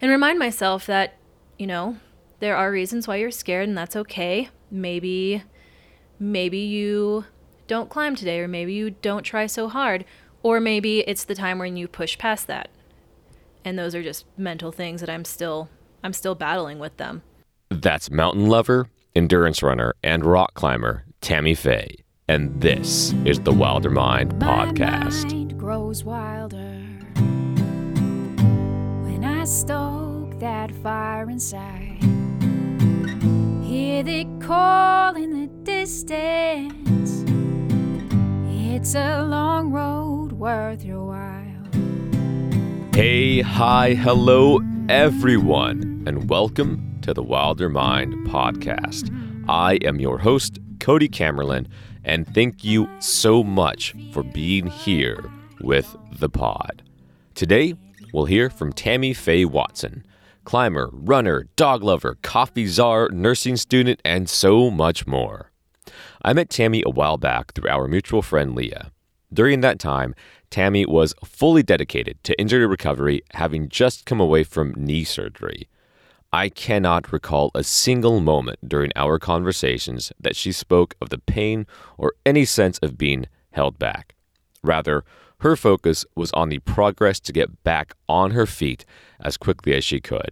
and remind myself that, you know, there are reasons why you're scared and that's okay. Maybe maybe you don't climb today or maybe you don't try so hard or maybe it's the time when you push past that. And those are just mental things that I'm still I'm still battling with them. That's mountain lover, endurance runner, and rock climber Tammy Faye. And this is the Wilder Mind podcast. Stoke that fire inside. Hear the call in the distance. It's a long road worth your while. Hey, hi, hello, everyone, and welcome to the Wilder Mind podcast. I am your host, Cody Camerlin, and thank you so much for being here with the pod. Today, we'll hear from Tammy Faye Watson, climber, runner, dog lover, coffee czar, nursing student, and so much more. I met Tammy a while back through our mutual friend Leah. During that time, Tammy was fully dedicated to injury recovery, having just come away from knee surgery. I cannot recall a single moment during our conversations that she spoke of the pain or any sense of being held back. Rather, her focus was on the progress to get back on her feet as quickly as she could.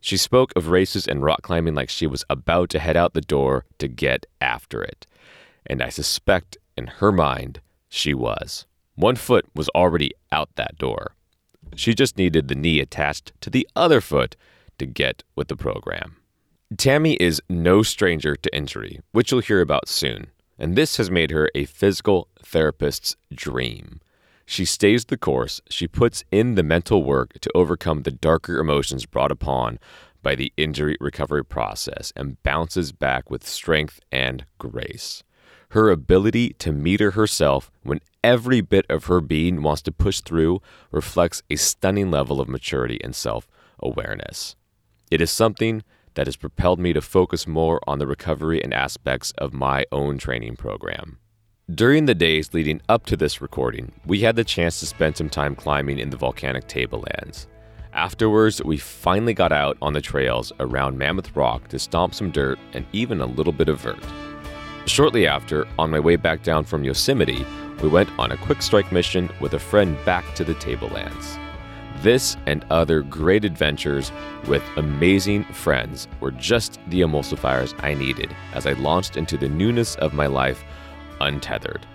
She spoke of races and rock climbing like she was about to head out the door to get after it. And I suspect in her mind, she was. One foot was already out that door. She just needed the knee attached to the other foot to get with the program. Tammy is no stranger to injury, which you'll hear about soon, and this has made her a physical therapist's dream. She stays the course, she puts in the mental work to overcome the darker emotions brought upon by the injury recovery process and bounces back with strength and grace. Her ability to meter herself when every bit of her being wants to push through reflects a stunning level of maturity and self awareness. It is something that has propelled me to focus more on the recovery and aspects of my own training program. During the days leading up to this recording, we had the chance to spend some time climbing in the volcanic tablelands. Afterwards, we finally got out on the trails around Mammoth Rock to stomp some dirt and even a little bit of vert. Shortly after, on my way back down from Yosemite, we went on a quick strike mission with a friend back to the tablelands. This and other great adventures with amazing friends were just the emulsifiers I needed as I launched into the newness of my life untethered.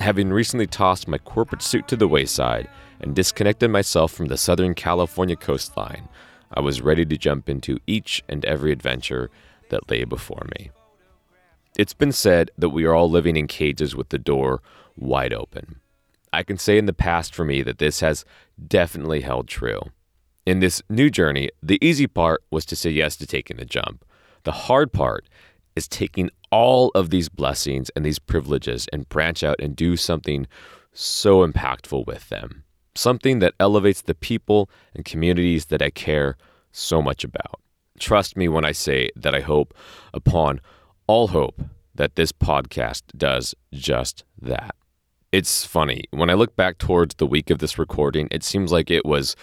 Having recently tossed my corporate suit to the wayside and disconnected myself from the Southern California coastline, I was ready to jump into each and every adventure that lay before me. It's been said that we are all living in cages with the door wide open. I can say in the past for me that this has definitely held true. In this new journey, the easy part was to say yes to taking the jump. The hard part is taking all of these blessings and these privileges and branch out and do something so impactful with them. Something that elevates the people and communities that I care so much about. Trust me when I say that I hope upon all hope that this podcast does just that. It's funny. When I look back towards the week of this recording, it seems like it was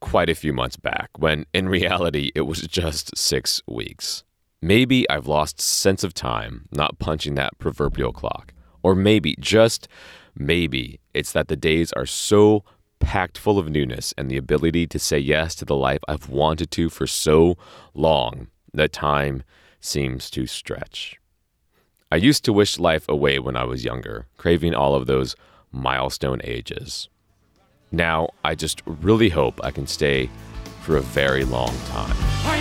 quite a few months back, when in reality, it was just six weeks. Maybe I've lost sense of time not punching that proverbial clock. Or maybe, just maybe, it's that the days are so packed full of newness and the ability to say yes to the life I've wanted to for so long that time seems to stretch. I used to wish life away when I was younger, craving all of those milestone ages. Now, I just really hope I can stay for a very long time.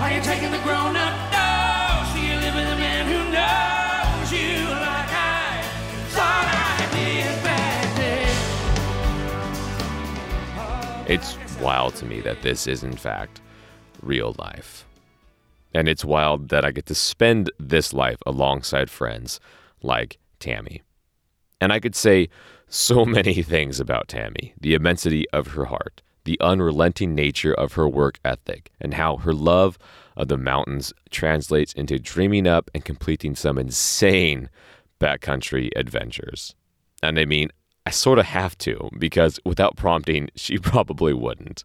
Are you taking the grown up you living the man who knows you like I thought I did back then? It's wild to me that this is, in fact, real life. And it's wild that I get to spend this life alongside friends like Tammy. And I could say so many things about Tammy the immensity of her heart, the unrelenting nature of her work ethic, and how her love of the mountains translates into dreaming up and completing some insane backcountry adventures. And I mean, I sort of have to because without prompting, she probably wouldn't.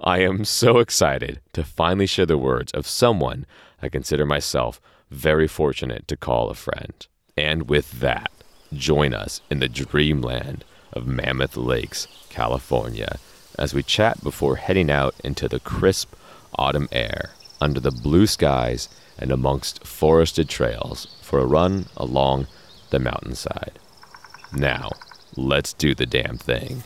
I am so excited to finally share the words of someone I consider myself very fortunate to call a friend. And with that, join us in the dreamland of Mammoth Lakes, California, as we chat before heading out into the crisp autumn air under the blue skies and amongst forested trails for a run along the mountainside. Now, let's do the damn thing.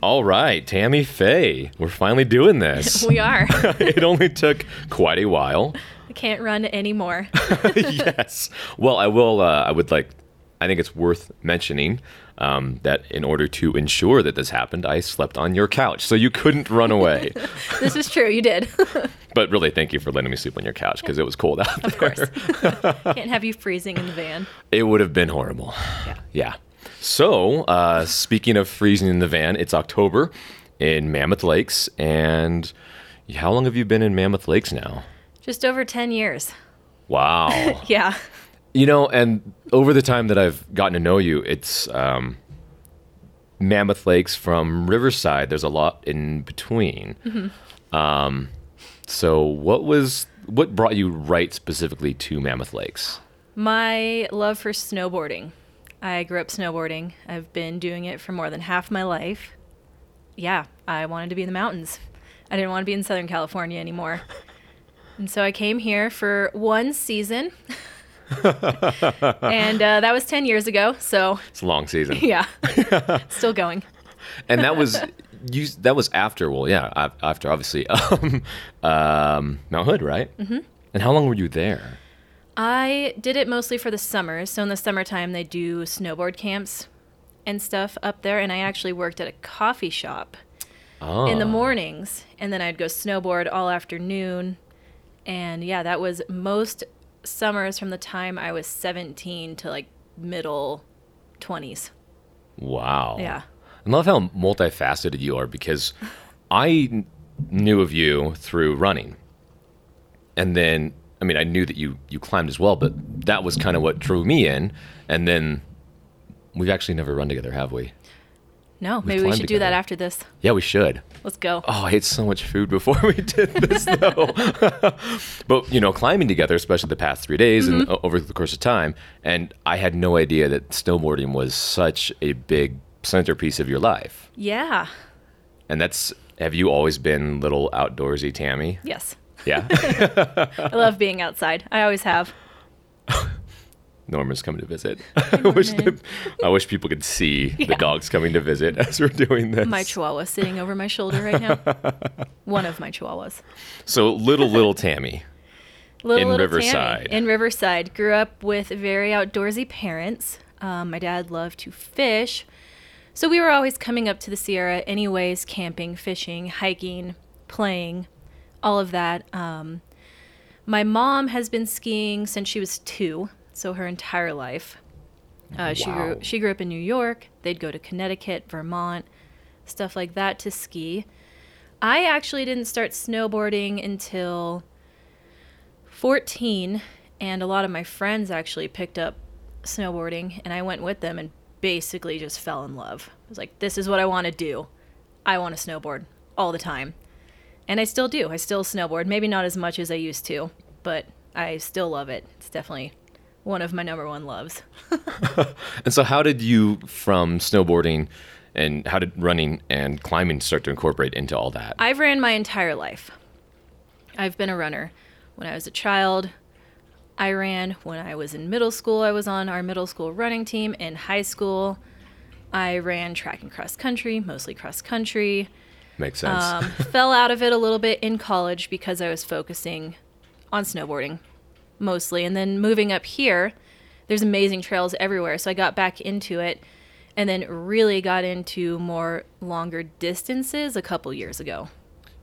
All right, Tammy Faye, we're finally doing this. We are. it only took quite a while. I can't run anymore. yes. Well, I will. Uh, I would like. I think it's worth mentioning um, that in order to ensure that this happened, I slept on your couch, so you couldn't run away. this is true. You did. but really, thank you for letting me sleep on your couch because it was cold out of there. course. Can't have you freezing in the van. It would have been horrible. Yeah. Yeah. So, uh, speaking of freezing in the van, it's October in Mammoth Lakes, and how long have you been in Mammoth Lakes now? Just over 10 years. Wow. Yeah. You know, and over the time that I've gotten to know you, it's um, Mammoth Lakes from Riverside. There's a lot in between. Um, so, what was what brought you right specifically to Mammoth Lakes? My love for snowboarding. I grew up snowboarding. I've been doing it for more than half my life. Yeah, I wanted to be in the mountains. I didn't want to be in Southern California anymore. And so I came here for one season. and uh, that was 10 years ago. So, It's a long season, yeah, still going. and that was you. That was after. Well, yeah, after obviously um, um, Mount Hood, right? Mm-hmm. And how long were you there? I did it mostly for the summers. So in the summertime, they do snowboard camps and stuff up there. And I actually worked at a coffee shop Oh, in the mornings. And then I'd go snowboard all afternoon. And yeah, that was most summers from the time I was 17 to like middle 20s. wow. Yeah. I love how multifaceted you are because I knew of you through running. And then, I mean, I knew that you, you climbed as well, but that was kind of what drew me in. And then we've actually never run together, have we? No, maybe we should do that after this. Yeah, we should. Let's go. Oh, I ate so much food before we did this, though. but, you know, climbing together, especially the past three days and mm-hmm. over the course of time, and I had no idea that snowboarding was such a big centerpiece of your life. Yeah. And that's, have you always been little outdoorsy Tammy? Yes. Yeah. I love being outside. I always have. Norma's coming to visit. I wish, that, I wish people could see the dogs coming to visit as we're doing this. My chihuahua sitting over my shoulder right now. One of my chihuahuas. so, little, little Tammy. Little, In little Riverside. Tammy in Riverside. Grew up with very outdoorsy parents. Um, my dad loved to fish. So we were always coming up to the Sierra, anyways, camping, fishing, hiking, playing, all of that. Um, my mom has been skiing since she was two, so her entire life. Uh, She grew she grew up in New York. They'd go to Connecticut, Vermont, stuff like that to ski. I actually didn't start snowboarding until 14 and a lot of my friends actually picked up snowboarding and I went with them and basically just fell in love. I was like this is what I want to do. I want to snowboard all the time. And I still do. I still snowboard, maybe not as much as I used to, but I still love it. It's definitely one of my number one loves. And so, how did you, from snowboarding and how did running and climbing start to incorporate into all that? I've ran my entire life. I've been a runner. When I was a child, I ran. When I was in middle school, I was on our middle school running team. In high school, I ran track and cross country, mostly cross country. Makes sense. Um, fell out of it a little bit in college because I was focusing on snowboarding mostly. And then moving up here, there's amazing trails everywhere. So I got back into it and then really got into more longer distances a couple years ago.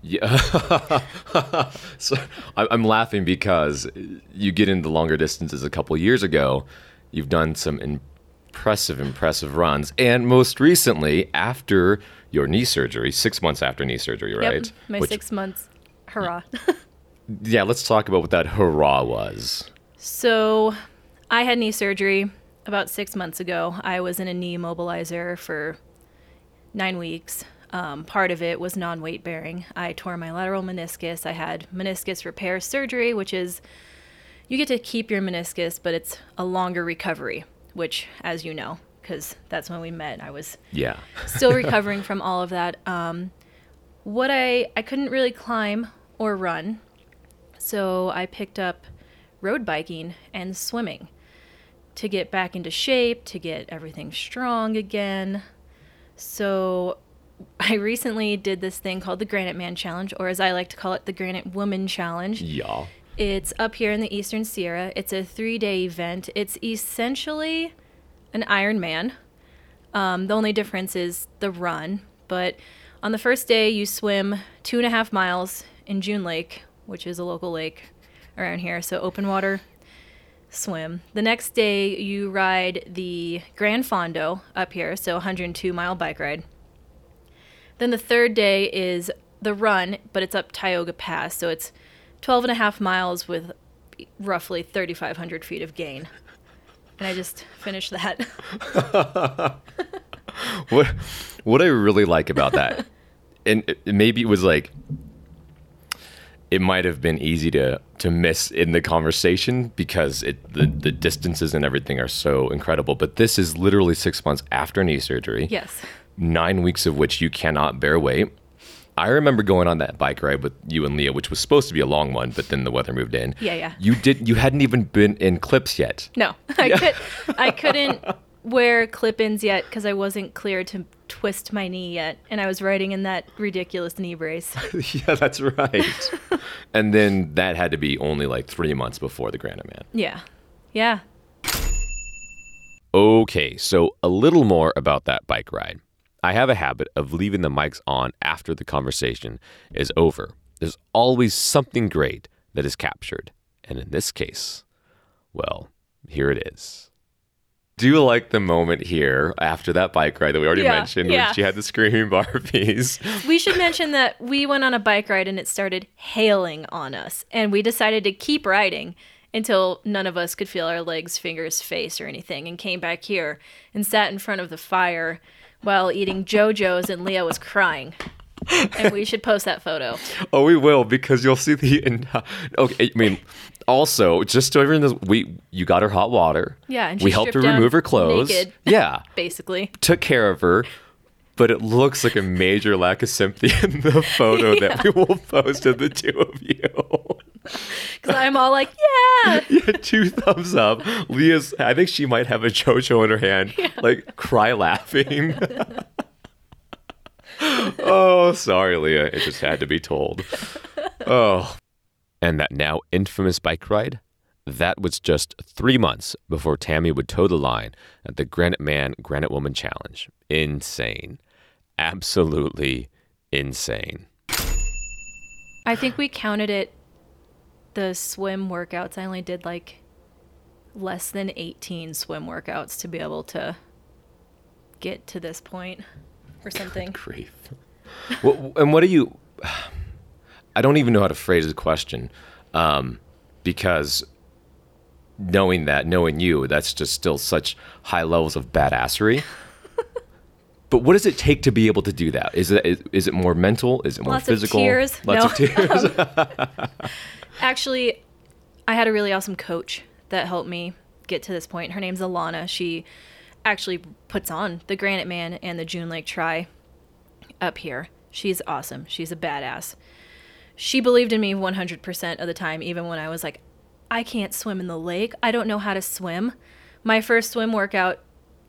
Yeah. so I- I'm laughing because you get into longer distances a couple years ago. You've done some impressive, impressive runs. And most recently, after your knee surgery, six months after knee surgery, right? Yep, my Which- six months. Hurrah. Yeah, let's talk about what that hurrah was. So, I had knee surgery about six months ago. I was in a knee immobilizer for nine weeks. Um, part of it was non weight bearing. I tore my lateral meniscus. I had meniscus repair surgery, which is you get to keep your meniscus, but it's a longer recovery, which, as you know, because that's when we met, I was Yeah. still recovering from all of that. Um, what I I couldn't really climb or run, so I picked up road biking and swimming to get back into shape, to get everything strong again. So I recently did this thing called the Granite Man Challenge, or as I like to call it, the Granite Woman Challenge. Yeah. It's up here in the Eastern Sierra. It's a three day event. It's essentially an Ironman. Um, the only difference is the run. But on the first day, you swim two and a half miles in June Lake, which is a local lake around here. So open water swim. The next day, you ride the Gran Fondo up here, so 102 mile bike ride. Then the third day is the run, but it's up Tioga Pass, so it's 12 and a half miles with roughly 3,500 feet of gain. And I just finished that. what what I really like about that, and maybe it was like it might have been easy to to miss in the conversation because it the, the distances and everything are so incredible. But this is literally six months after knee surgery. yes. Nine weeks of which you cannot bear weight. I remember going on that bike ride with you and Leah, which was supposed to be a long one, but then the weather moved in. Yeah, yeah. You did. You hadn't even been in clips yet. No, I could I couldn't wear clip-ins yet because I wasn't clear to twist my knee yet, and I was riding in that ridiculous knee brace. yeah, that's right. and then that had to be only like three months before the Granite Man. Yeah, yeah. Okay, so a little more about that bike ride. I have a habit of leaving the mics on after the conversation is over. There's always something great that is captured. And in this case, well, here it is. Do you like the moment here after that bike ride that we already Yeah, mentioned yeah. when she had the screaming barfies? We should mention that we went on a bike ride and it started hailing on us, and we decided to keep riding until none of us could feel our legs, fingers, face, or anything, and came back here and sat in front of the fire while eating JoJo's, and Leah was crying. and we should post that photo. Oh, we will because you'll see the. And, okay, I mean, also just so everyone knows, we you got her hot water. Yeah, and she we helped her remove her clothes. naked. Yeah, Basically, took care of her. But it looks like a major lack of sympathy in the photo that we will post of the two of you. because I'm all like, yeah, yeah, two thumbs up. Leah's, I think she might have a JoJo in her hand, like cry laughing. oh, sorry, Leah. It just had to be told. Oh. And that now infamous bike ride? That was just three months before Tammy would toe the line at the Granite Man, Granite Woman Challenge. Insane. Absolutely insane. I think we counted it. The swim workouts. I only did like less than 18 swim workouts to be able to get to this point or something. grief. what, and what do you? I don't even know how to phrase the question, um, because knowing that, knowing you, that's just still such high levels of badassery. but what does it take to be able to do that? Is it is, is it more mental? Is it more Lots of physical? tears. Lots No. of tears. Actually, I had a really awesome coach that helped me get to this point. Her name's Alana. She actually puts on the Granite Man and the June Lake Tri up here. She's awesome. She's a badass. She believed in me 100% of the time, even when I was like, I can't swim in the lake. I don't know how to swim. My first swim workout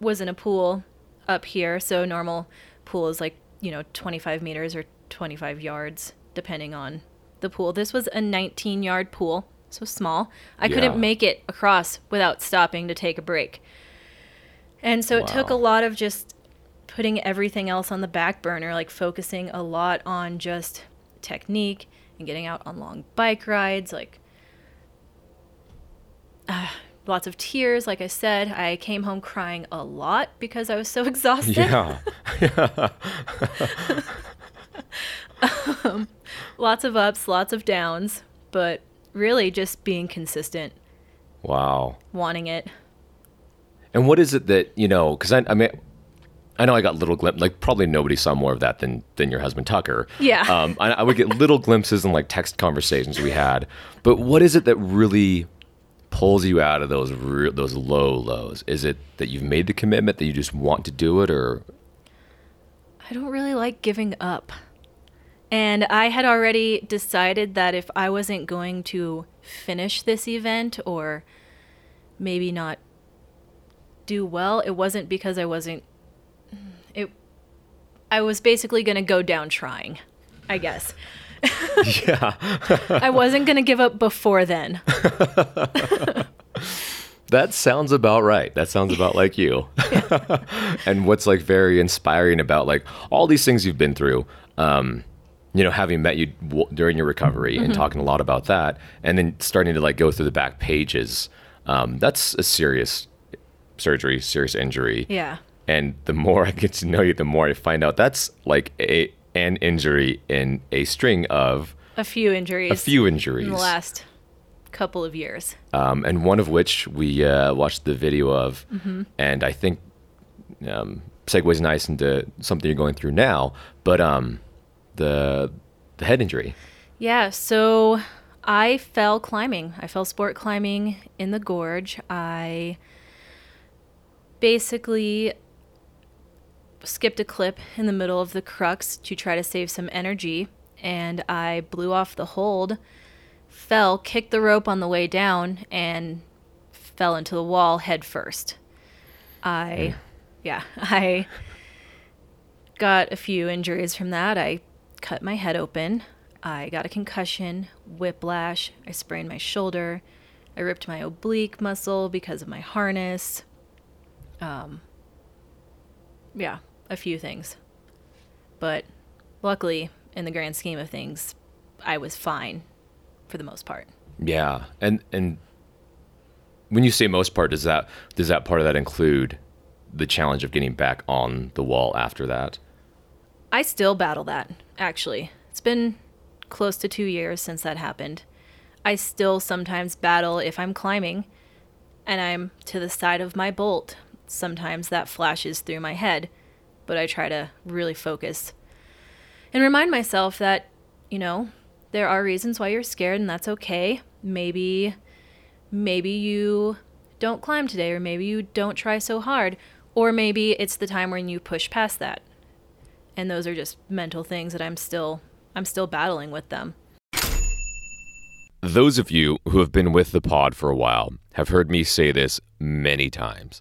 was in a pool up here. So, normal pool is like, you know, 25 meters or 25 yards, depending on the pool. This was a 19 yard pool, so small. I Yeah. couldn't make it across without stopping to take a break. And so it took a lot of just putting everything else on the back burner, like focusing a lot on just technique and getting out on long bike rides, like uh, lots of tears. Like I said, I came home crying a lot because I was so exhausted. yeah. lots of ups, lots of downs, but really just being consistent, Wow. wanting it. And what is it that you know? Because I, I mean, I know I got little glimpses. Like probably nobody saw more of that than than your husband Tucker. Yeah. Um, I, I would get little glimpses in like text conversations we had. But what is it that really pulls you out of those re- those low lows? Is it that you've made the commitment that you just want to do it, or I don't really like giving up. And I had already decided that if I wasn't going to finish this event or maybe not do well, it wasn't because I wasn't it I was basically going to go down trying, I guess. yeah, I wasn't going to give up before then. that sounds about right. That sounds about like you. and what's like very inspiring about like all these things you've been through. Um, you know, having met you w- during your recovery and talking a lot about that, and then starting to like go through the back pages. Um, that's a serious surgery, serious injury. Yeah. And the more I get to know you, the more I find out that's like a an injury in a string of A few injuries. a few injuries. in the last couple of years. um, and one of which we uh, watched the video of, and I think um, segues nice into something you're going through now. But um, the the head injury. Yeah, so I fell climbing. I fell sport climbing in the gorge. I basically skipped a clip in the middle of the crux to try to save some energy, and I blew off the hold, fell, kicked the rope on the way down, and fell into the wall head first. I, yeah, I got a few injuries from that. I cut my head open. I got a concussion, whiplash. I sprained my shoulder. I ripped my oblique muscle because of my harness. Um, yeah, a few things. But luckily, in the grand scheme of things, I was fine for the most part. Yeah, and and when you say most part, does that does that part of that include the challenge of getting back on the wall after that? I still battle that, actually. It's been close to two years since that happened. I still sometimes battle if I'm climbing and I'm to the side of my bolt. Sometimes that flashes through my head, but I try to really focus and remind myself that, you know, there are reasons why you're scared and that's okay. Maybe maybe you don't climb today or maybe you don't try so hard or maybe it's the time when you push past that and those are just mental things that I'm still I'm still battling with them. Those of you who have been with the pod for a while have heard me say this many times.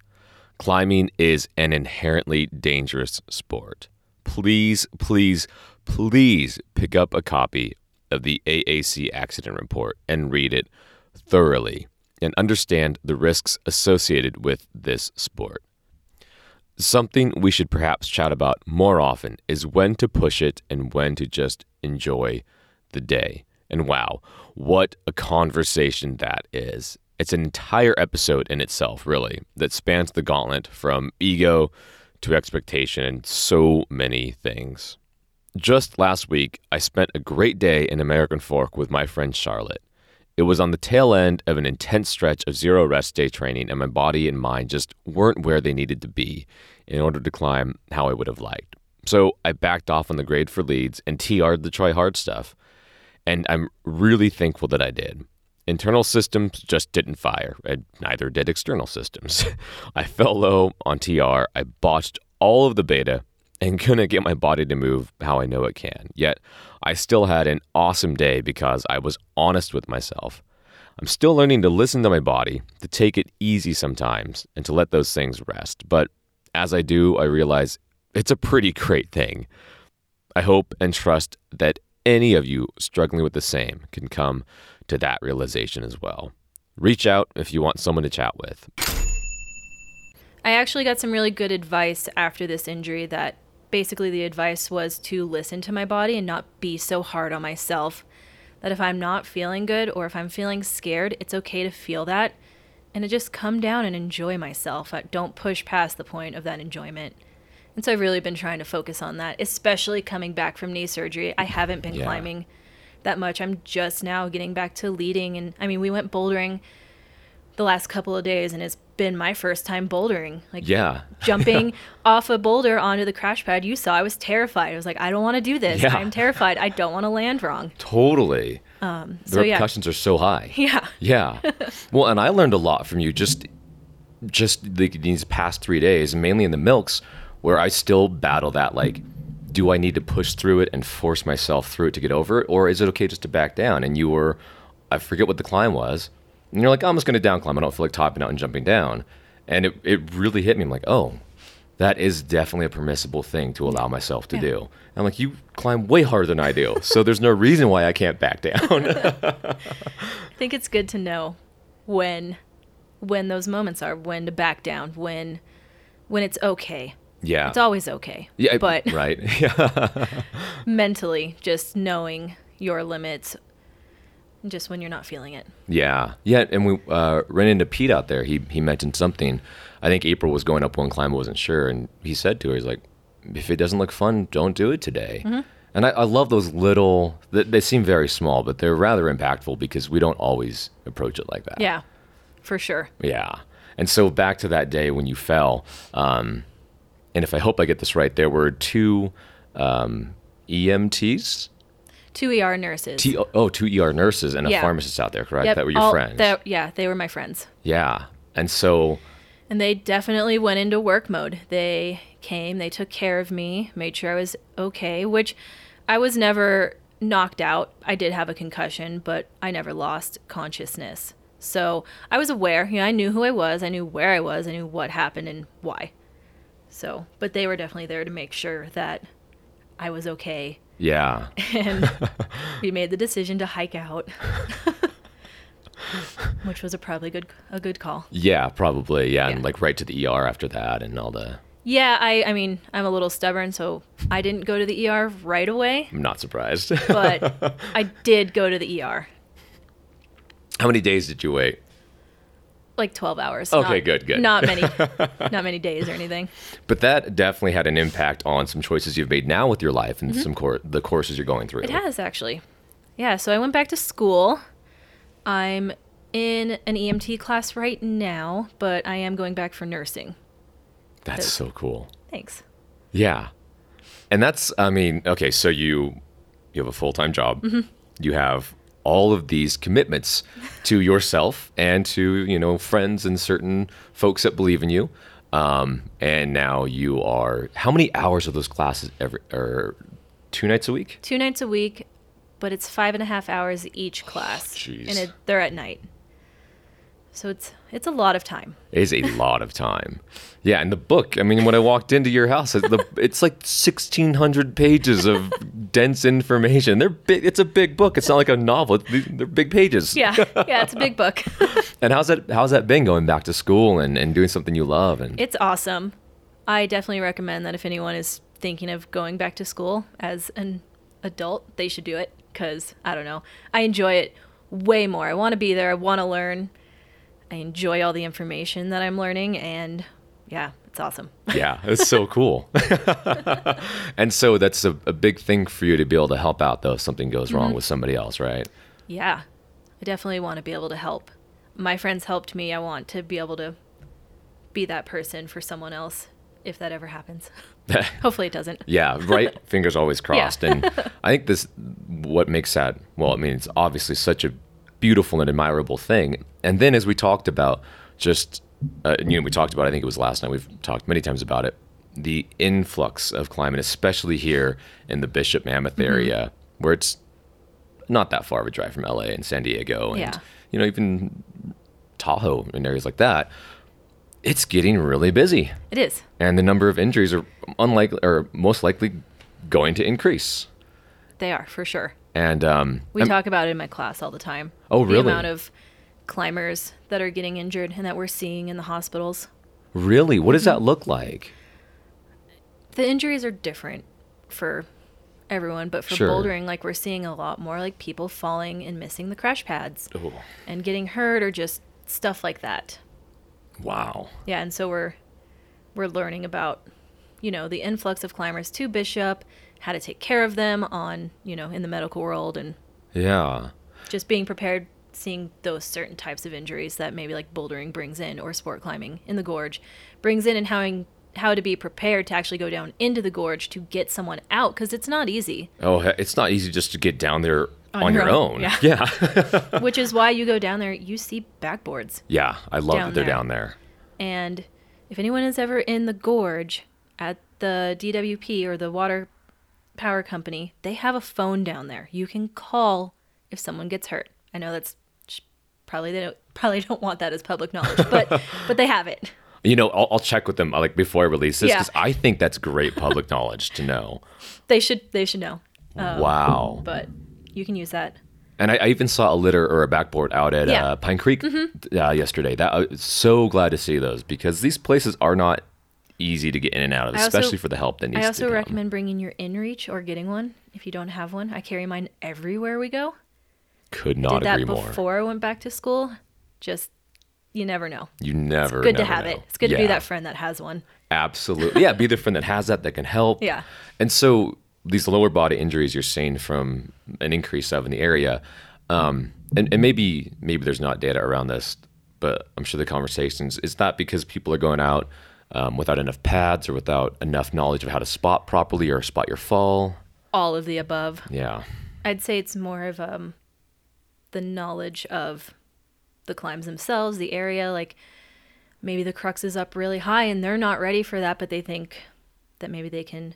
Climbing is an inherently dangerous sport. Please, please, please pick up a copy of the AAC accident report and read it thoroughly and understand the risks associated with this sport. Something we should perhaps chat about more often is when to push it and when to just enjoy the day. And wow, what a conversation that is. It's an entire episode in itself, really, that spans the gauntlet from ego to expectation and so many things. Just last week, I spent a great day in American Fork with my friend Charlotte. It was on the tail end of an intense stretch of zero rest day training, and my body and mind just weren't where they needed to be in order to climb how I would have liked. So I backed off on the grade for leads and TR'd the try hard stuff. And I'm really thankful that I did. Internal systems just didn't fire, and neither did external systems. I fell low on TR, I botched all of the beta, and couldn't get my body to move how I know it can. Yet, I still had an awesome day because I was honest with myself. I'm still learning to listen to my body, to take it easy sometimes, and to let those things rest. But as I do, I realize it's a pretty great thing. I hope and trust that any of you struggling with the same can come to that realization as well. Reach out if you want someone to chat with. I actually got some really good advice after this injury that basically the advice was to listen to my body and not be so hard on myself. That if I'm not feeling good or if I'm feeling scared, it's okay to feel that and to just come down and enjoy myself. I don't push past the point of that enjoyment. And so I've really been trying to focus on that, especially coming back from knee surgery. I haven't been Yeah. climbing that much. I'm just now getting back to leading. And I mean, we went bouldering the last couple of days, and it's been my first time bouldering. Like, Yeah. jumping off a boulder onto the crash pad you saw, I was terrified. I was like, I don't want to do this. Yeah. I'm terrified. I don't want to land wrong. Totally. the Um, so yeah. repercussions are so high. Yeah. Yeah. well, and I learned a lot from you just just the, these past three days, mainly in the milks, where I still battle that like, do I need to push through it and force myself through it to get over it, or is it okay just to back down? And you were, I forget what the climb was, and you're like, oh, I'm just going to down climb. I don't feel like topping out and jumping down, and it it really hit me. I'm like, oh. That is definitely a permissible thing to allow myself to Yeah. do. I'm like, you climb way harder than I do, so there's no reason why I can't back down. I think it's good to know when when those moments are, when to back down, when when it's okay. Yeah, It's always okay. Yeah, But right. Yeah. mentally, just knowing your limits just when you're not feeling it. Yeah. Yeah. And we uh, ran into Pete out there. He he mentioned something. I think April was going up one climb, wasn't sure, and he said to her, "He's like, if it doesn't look fun, don't do it today." Mm-hmm. And I, I love those little. They, they seem very small, but they're rather impactful because we don't always approach it like that. Yeah. For sure. Yeah. And so back to that day when you fell, um, and if I hope I get this right, there were two um, EMTs. Two ER nurses. T- oh, two ER nurses and a pharmacist out there, correct? Yep, That were your all- friends. that- yeah, they were my friends. yeah. And so, And they definitely went into work mode. They came, they took care of me, made sure I was okay, which I was never knocked out. I did have a concussion, but I never lost consciousness. So I was aware, you know, I knew who I was, I knew where I was, I knew what happened and why. So, but they were definitely there to make sure that I was okay. yeah. And we made the decision to hike out. Which was a probably good a good call. Yeah, probably. Yeah, and like right to the ER after that and all the. Yeah, I I mean, I'm a little stubborn, so I didn't go to the ER right away, I'm not surprised. but I did go to the ER. How many days did you wait? Like 12 hours. Okay, not- good, good. Not many not many days or anything. But that definitely had an impact on some choices you've made now with your life and some cor- the courses you're going through. Mm-hmm. It has actually. Yeah, so I went back to school. I'm in an EMT class right now, but I am going back for nursing. That's so cool. Thanks. Yeah. And that's I mean, okay, so you you have a full-time job. Mm-hmm. You have all of these commitments to yourself and to, you know, friends and certain folks that believe in you. Um, and now you are how many hours of those classes every or two nights a week? Two nights a week, but it's five and a half hours each class. jeez. and it, they're at night. So it's it's a lot of time. It is a lot of time. Yeah, and the book. I mean, when I walked into your house, the, it's like sixteen hundred pages of dense information. They're big. It's a big book. It's not like a novel. It's- They're big pages. Yeah, yeah, it's a big book. And how's that? How's that been going back to school and, and doing something you love? And it's awesome. I definitely recommend that if anyone is thinking of going back to school as an adult, they should do it because I don't know. I enjoy it way more. I want to be there. I want to learn. I enjoy all the information that I'm learning, and yeah, it's awesome. yeah, it's so cool. and so that's a, a big thing for you to be able to help out though if something goes wrong Mm-hmm. with somebody else, right? Yeah, I definitely want to be able to help. My friends helped me. I want to be able to be that person for someone else if that ever happens. Hopefully, it doesn't. Yeah, right. Fingers always crossed. And I think this, what makes that, well, I mean, it's obviously such a beautiful and admirable thing. And then as we talked about, just, uh, you know, we talked about, I think it was last night, we've talked many times about it, the influx of climate, especially here in the Bishop Mammoth area, where it's not that far of a drive from LA and San Diego and, Yeah. you know, even Tahoe and areas like that. It's getting really busy It is. and the number of injuries are unlikely or most likely going to increase. They are for sure. And um, We I'm- talk about it in my class all the time. Oh, really? The amount of climbers that are getting injured and that we're seeing in the hospitals. really, what does Mm-hmm. that look like? The injuries are different for everyone, but for Sure. bouldering, like we're seeing a lot more like people falling and missing the crash pads Oh, and getting hurt or just stuff like that. wow. Yeah, and so we're we're learning about you know the influx of climbers to Bishop, how to take care of them on you know in the medical world and Yeah. Just being prepared, seeing those certain types of injuries that maybe like bouldering brings in or sport climbing in the gorge brings in and how how to be prepared to actually go down into the gorge to get someone out because it's not easy. Oh, it's not easy just to get down there on, On your, your own. own, yeah. Yeah. which is why you go down there, you see backboards. Yeah, I love that they're there. down there. And if anyone is ever in the gorge at the DWP or the water power company, they have a phone down there. You can call if someone gets hurt. I know that's probably they don't probably don't want that as public knowledge, but but they have it. You know, I'll, I'll check with them uh, like before I release this Yeah. because I think that's great public knowledge to know. They should they should know. Um, wow. But you can use that. And I, I even saw a litter or a backboard out at Yeah. Mm-hmm. uh, Pine Creek uh, yesterday. That I was so glad to see those because these places are not easy to get in and out of, also- especially for the help that needs to be. I also recommend bringing your InReach or getting one if you don't have one. I carry mine everywhere we go. Could not Did that more. before I went back to school. Just you never know. You never. Good to have know. it. It's good to be that friend that has one. Absolutely. Yeah, be the friend that has that that can help. Yeah. And so these lower body injuries you're seeing from an increase of in the area, um, and, and maybe maybe there's not data around this, but I'm sure the conversations is that because people are going out um, without enough pads or without enough knowledge of how to spot properly or spot your fall. All of the above. Yeah. I'd say it's more of um, the knowledge of the climbs themselves, the area. Like maybe the crux is up really high and they're not ready for that, but they think that maybe they can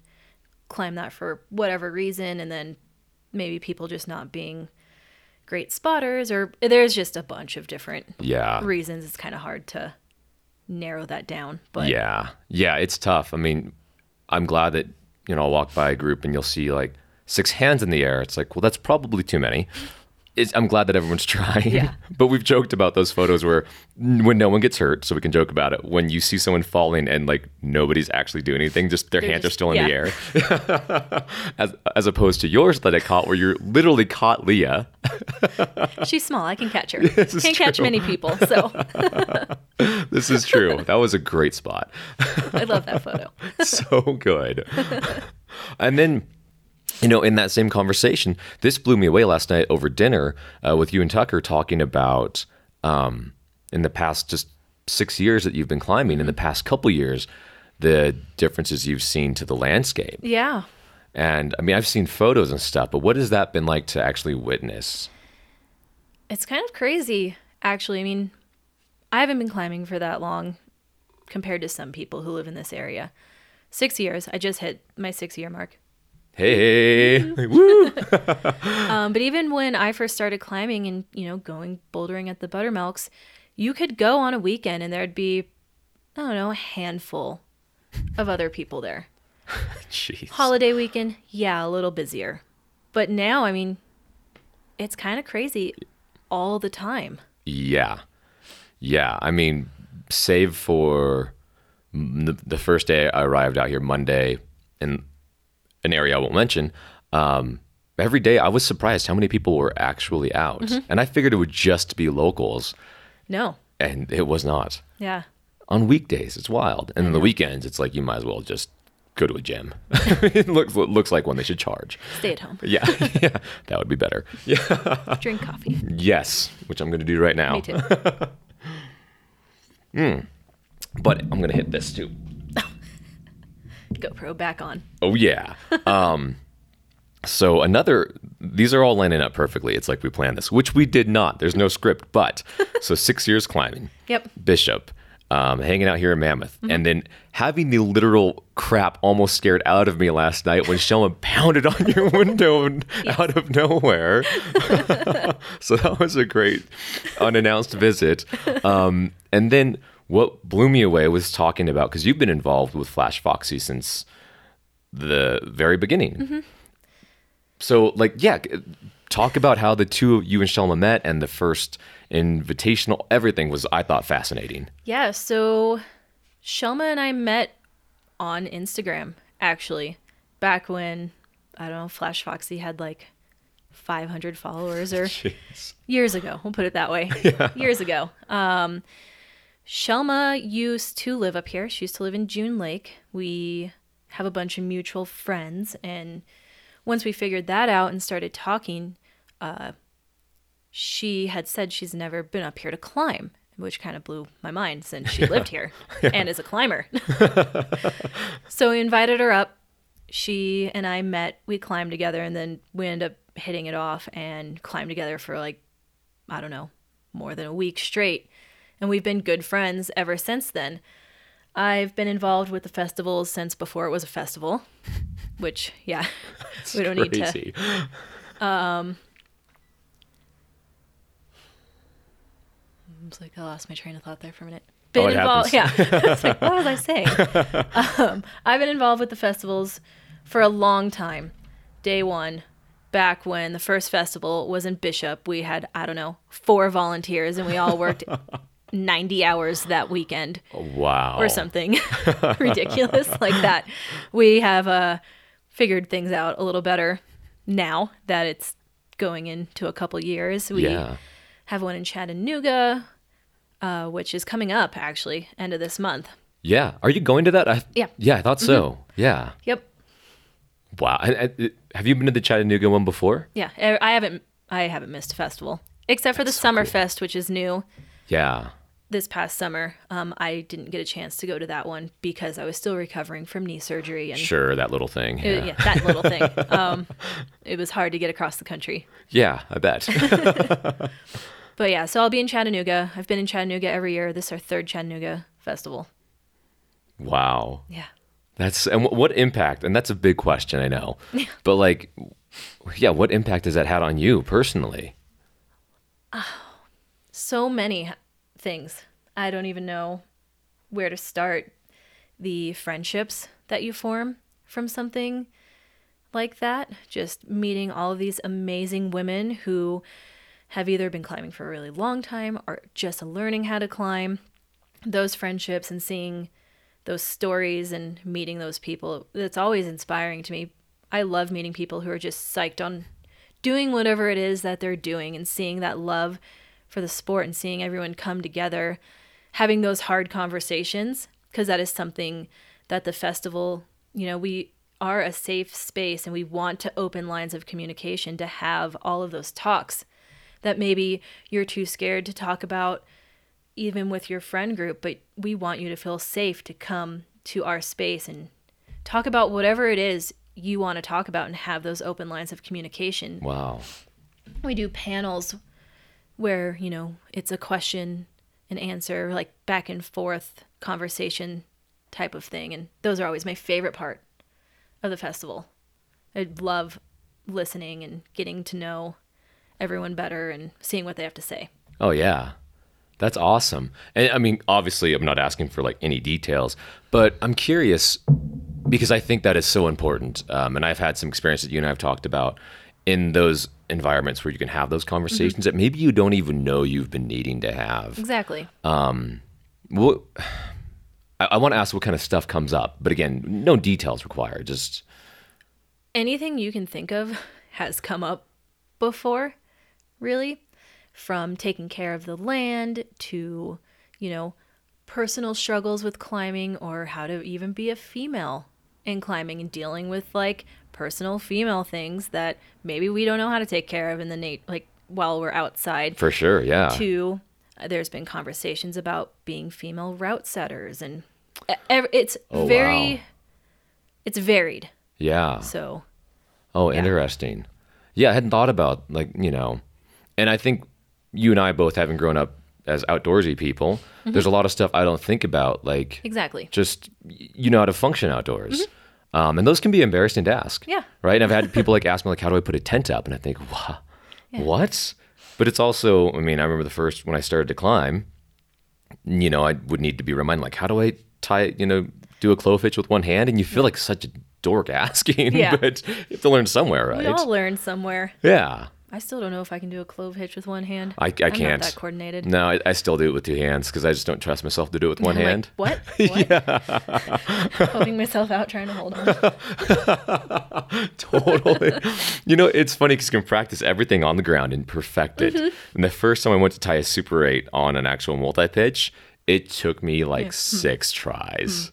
climb that for whatever reason. And then maybe people just not being great spotters, or there's just a bunch of different Yeah. reasons. It's kind of hard to narrow that down. But Yeah. Yeah, it's tough. I mean, I'm glad that, you know, I'll walk by a group and you'll see like six hands in the air. It's like, well, that's probably too many. It's, I'm glad that everyone's trying. Yeah. but we've joked about those photos where when no one gets hurt, so we can joke about it. When you see someone falling and like nobody's actually doing anything, just their They're hands are still in the air. as, as opposed to yours that I caught where you're literally caught Leah. she's small. I can catch her. Can't catch many people. So This is true. that was a great spot. I love that photo. so good. and then, you know, in that same conversation, this blew me away last night over dinner uh, with you and Tucker talking about um, in the past just six years that you've been climbing, in the past couple years, the differences you've seen to the landscape. Yeah. And I mean, I've seen photos and stuff, but what has that been like to actually witness? It's kind of crazy, actually. I mean, I haven't been climbing for that long compared to some people who live in this area. Six years. I just hit my six year mark. Hey, woo! Um, but even when I first started climbing and, you know, going bouldering at the Buttermilks, you could go on a weekend and there'd be, I don't know, a handful of other people there. Jeez. Holiday weekend, yeah, a little busier. But now, I mean, it's kind of crazy all the time. Yeah. Yeah. I mean, save for the, the first day I arrived out here, Monday, in an area I won't mention. Um, every day I was surprised how many people were actually out. And I figured it would just be locals, No. and it was not. Yeah. On weekdays, it's wild. And on the weekends, it's like you might as well just go to a gym. it looks, looks like one they should charge. Stay at home. Yeah. yeah. That would be better. Yeah. Drink coffee. Yes. Which I'm going to do right now. Me too. But I'm going to hit this too. GoPro back on. Oh yeah. Um so another these are all lining up perfectly. It's like we planned this, which we did not. There's no script, but so 6 years climbing. Yep. Bishop um, hanging out here in Mammoth, and then having the literal crap almost scared out of me last night when Shelma pounded on your window and out of nowhere. so that was a great unannounced visit. Um, and then what blew me away was talking about because you've been involved with Flash Foxy since the very beginning. So, like, yeah, talk about how the two of you and Shelma met and the first invitational. Everything was, I thought, fascinating. Yeah, so Shelma and I met on Instagram, actually, back when, I don't know, Flash Foxy had like 500 followers or years ago. We'll put it that way. Years ago. Um, Shelma used to live up here. She used to live in June Lake. We have a bunch of mutual friends. And once we figured that out and started talking, uh, she had said she's never been up here to climb, which kind of blew my mind since she lived here and is a climber. so we invited her up. She and I met, we climbed together, and then we ended up hitting it off and climbed together for like, I don't know, more than a week straight. And we've been good friends ever since then. I've been involved with the festivals since before it was a festival, which, yeah, we don't need to. Crazy. I was like, I lost my train of thought there for a minute. Oh, Been it involved, happens. yeah. I was like, what was I saying? um, I've been involved with the festivals for a long time. Day one, back when the first festival was in Bishop, we had I don't know four volunteers, and we all worked ninety hours that weekend Wow. or something ridiculous like that. We have uh, figured things out a little better now that it's going into a couple years. We Yeah. have one in Chattanooga, uh, which is coming up actually, end of this month. Yeah. Are you going to that? I, Yeah. Yeah, I thought so. Yeah. Yep. Wow. And, and, have you been to the Chattanooga one before? Yeah. I I haven't I haven't missed a festival except for the Summerfest, which is new Yeah. This past summer. Um, I didn't get a chance to go to that one because I was still recovering from knee surgery and Sure, that little thing. it- Yeah. yeah, that little thing. Um, it was hard to get across the country. Yeah, I bet. But yeah, so I'll be in Chattanooga. I've been in Chattanooga every year. This is our third Chattanooga festival. wow. Yeah. That's and what impact? And that's a big question, I know. But like, yeah, what impact has that had on you personally? Oh, so many things. I don't even know where to start. The friendships that you form from something like that, just meeting all of these amazing women who have either been climbing for a really long time or just learning how to climb. Those friendships and seeing those stories and meeting those people, it's always inspiring to me. I love meeting people who are just psyched on doing whatever it is that they're doing and seeing that love for the sport and seeing everyone come together, having those hard conversations, because that is something that the festival, you know, we are a safe space and we want to open lines of communication to have all of those talks that maybe you're too scared to talk about even with your friend group, but we want you to feel safe to come to our space and talk about whatever it is you want to talk about and have those open lines of communication. Wow. We do panels where, you know, it's a question and answer, like back and forth conversation type of thing. And those are always my favorite part of the festival. I love listening and getting to know everyone better and seeing what they have to say. Oh yeah. That's awesome. And I mean, obviously I'm not asking for like any details, but I'm curious because I think that is so important. Um, and I've had some experience that you and I have talked about in those environments where you can have those conversations that maybe you don't even know you've been needing to have. Exactly. Um, What I, I want to ask what kind of stuff comes up, but again, no details required. Just anything you can think of has come up before, really, from taking care of the land to, you know, personal struggles with climbing or how to even be a female in climbing and dealing with like personal female things that maybe we don't know how to take care of in the nat- like while we're outside for sure, yeah. to uh, there's been conversations about being female route setters and ev- it's Oh, very wow. it's varied Yeah. so Oh, interesting. Yeah, I hadn't thought about like you know, and I think you and I both having grown up as outdoorsy people, there's a lot of stuff I don't think about, like exactly just you know how to function outdoors, um, and those can be embarrassing to ask. Yeah. right. And I've had people like ask me like, how do I put a tent up? And I think, what? What? But it's also, I mean, I remember the first when I started to climb, you know, I would need to be reminded like, how do I tie, you know, do a clove hitch with one hand? And you feel like such a dork asking, Yeah. but you have to learn somewhere, right? we all learn somewhere Yeah. I still don't know if I can do a clove hitch with one hand. I, I I'm can't. Not that coordinated. No, I, I still do it with two hands because I just don't trust myself to do it with one like, hand. what? what? Poking myself out trying to hold on. totally. you know, it's funny because you can practice everything on the ground and perfect it. Mm-hmm. And the first time I went to tie a Super 8 on an actual multi pitch, it took me like Hmm. six tries.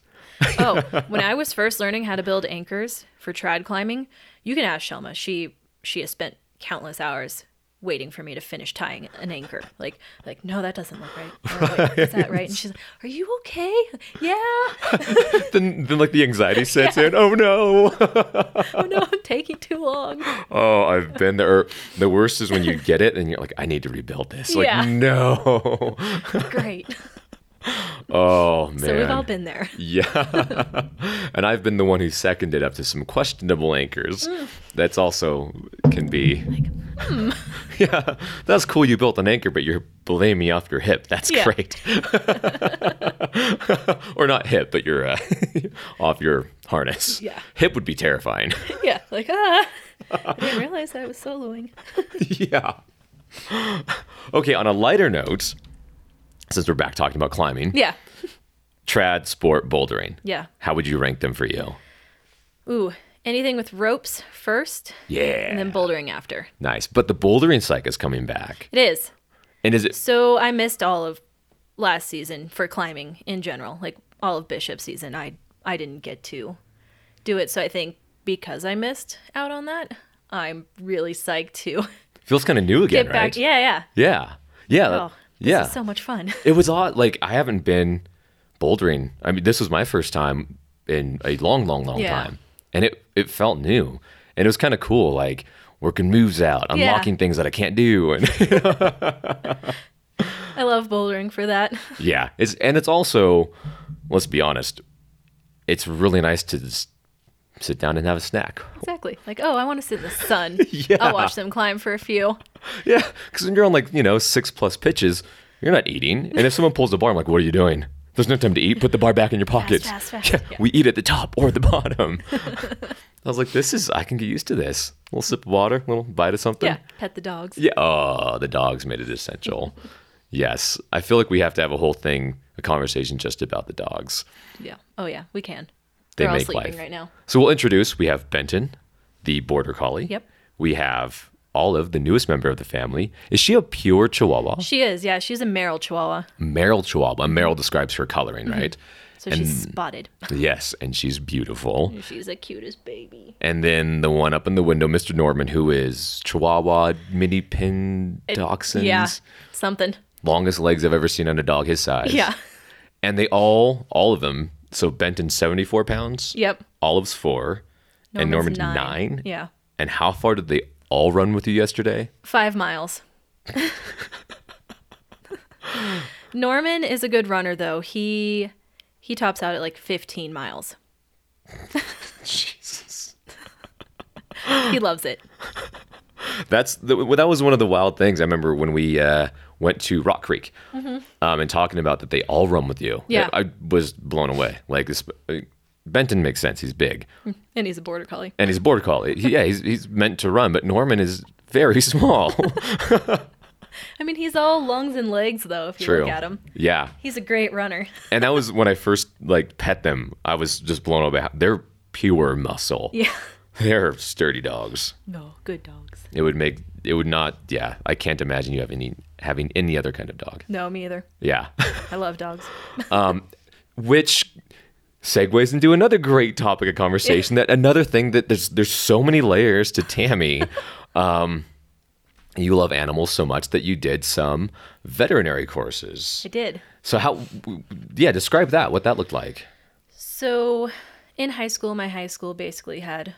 Oh, when I was first learning how to build anchors for trad climbing, you can ask Shelma. She she has spent countless hours waiting for me to finish tying an anchor. Like, like no, that doesn't look right. Oh, is that right? And she's like, "Are you okay? Yeah. then, then like the anxiety sets in. Oh no. Oh no, I'm taking too long." oh, I've been there. The worst is when you get it and you're like, I need to rebuild this. Like, Yeah. no. Great. Oh man. So we've all been there. Yeah. and I've been the one who seconded up to some questionable anchors. Mm. That's also can be. Yeah. That's cool you built an anchor, but you're blaming me off your hip. That's Yeah. great. or not hip, but you're uh, off your harness. Yeah. Hip would be terrifying. Yeah, like ah, I didn't realize I was soloing. yeah. Okay, on a lighter note, since we're back talking about climbing, Yeah, trad, sport, bouldering. yeah. How would you rank them for you? Ooh, anything with ropes first, Yeah. and then bouldering after. Nice. But the bouldering cycle is coming back. It is. And is it So I missed all of last season for climbing in general, like all of Bishop season. I I didn't get to do it, so I think because I missed out on that, I'm really psyched to feels kind of new again, get back. right? Yeah, yeah. Yeah. Yeah. Oh, yeah. is so much fun. it was odd. Like I haven't been bouldering. I mean, this was my first time in a long, long, long Yeah. time, and it it felt new, and it was kind of cool. Like working moves out, Yeah. unlocking things that I can't do, and I love bouldering for that. yeah, it's and it's also, let's be honest, it's really nice to just sit down and have a snack. Exactly. Like, oh, I want to sit in the sun. Yeah. I'll watch them climb for a few. Yeah, because when you're on like you know six plus pitches, you're not eating, and if someone pulls the bar, I'm like, what are you doing? There's no time to eat. Put the bar back in your pockets. fast, fast. Yeah, Yeah. we eat at the top or the bottom. I was like, this is I can get used to this. A little sip of water, a little bite of something. Yeah, pet the dogs. Yeah. Oh, the dogs made it essential. yes, I feel like we have to have a whole thing, a conversation just about the dogs. Yeah. Oh yeah, we can. They They're all sleeping life. right now. So we'll introduce. We have Benton, the border collie. Yep. We have Olive, the newest member of the family. Is she a pure Chihuahua? She is. Yeah, she's a merle Chihuahua, merle Chihuahua. And merle describes her coloring, mm-hmm. right? so she's spotted. Yes, and she's beautiful. She's the cutest baby. And then the one up in the window, Mr. Norman, who is Chihuahua mini pin dachshunds. Yeah, something. Longest legs I've ever seen on a dog his size. Yeah. And they all, all of them, so Benton's 74 pounds. Yep. Olive's four. and Norman's nine. nine. Yeah. And how far did they all run with you yesterday? Five miles. Norman is a good runner though. He he tops out at like 15 miles. Jesus. He loves it. That's the, that was one of the wild things. I remember when we uh, went to Rock Creek um, and talking about that they all run with you. Mm-hmm. Yeah. I, I was blown away. Like this, uh, Benton makes sense. He's big And he's a border collie. and he's a border collie. He- yeah, he's he's meant to run, but Norman is very small. I mean, he's all lungs and legs though if you True. look at him. Yeah, He's a great runner. and that was when I first like pet them. I was just blown away. They're pure muscle. Yeah. They're sturdy dogs. No, good dogs. It would make it would not. Yeah, I can't imagine you having any, having any other kind of dog. No, me either. Yeah. I love dogs. which segues into another great topic of conversation that another thing that there's there's so many layers to Tammy. um, you love animals so much that you did some veterinary courses. I did. So how yeah, describe that, what that looked like. So, in high school, my high school basically had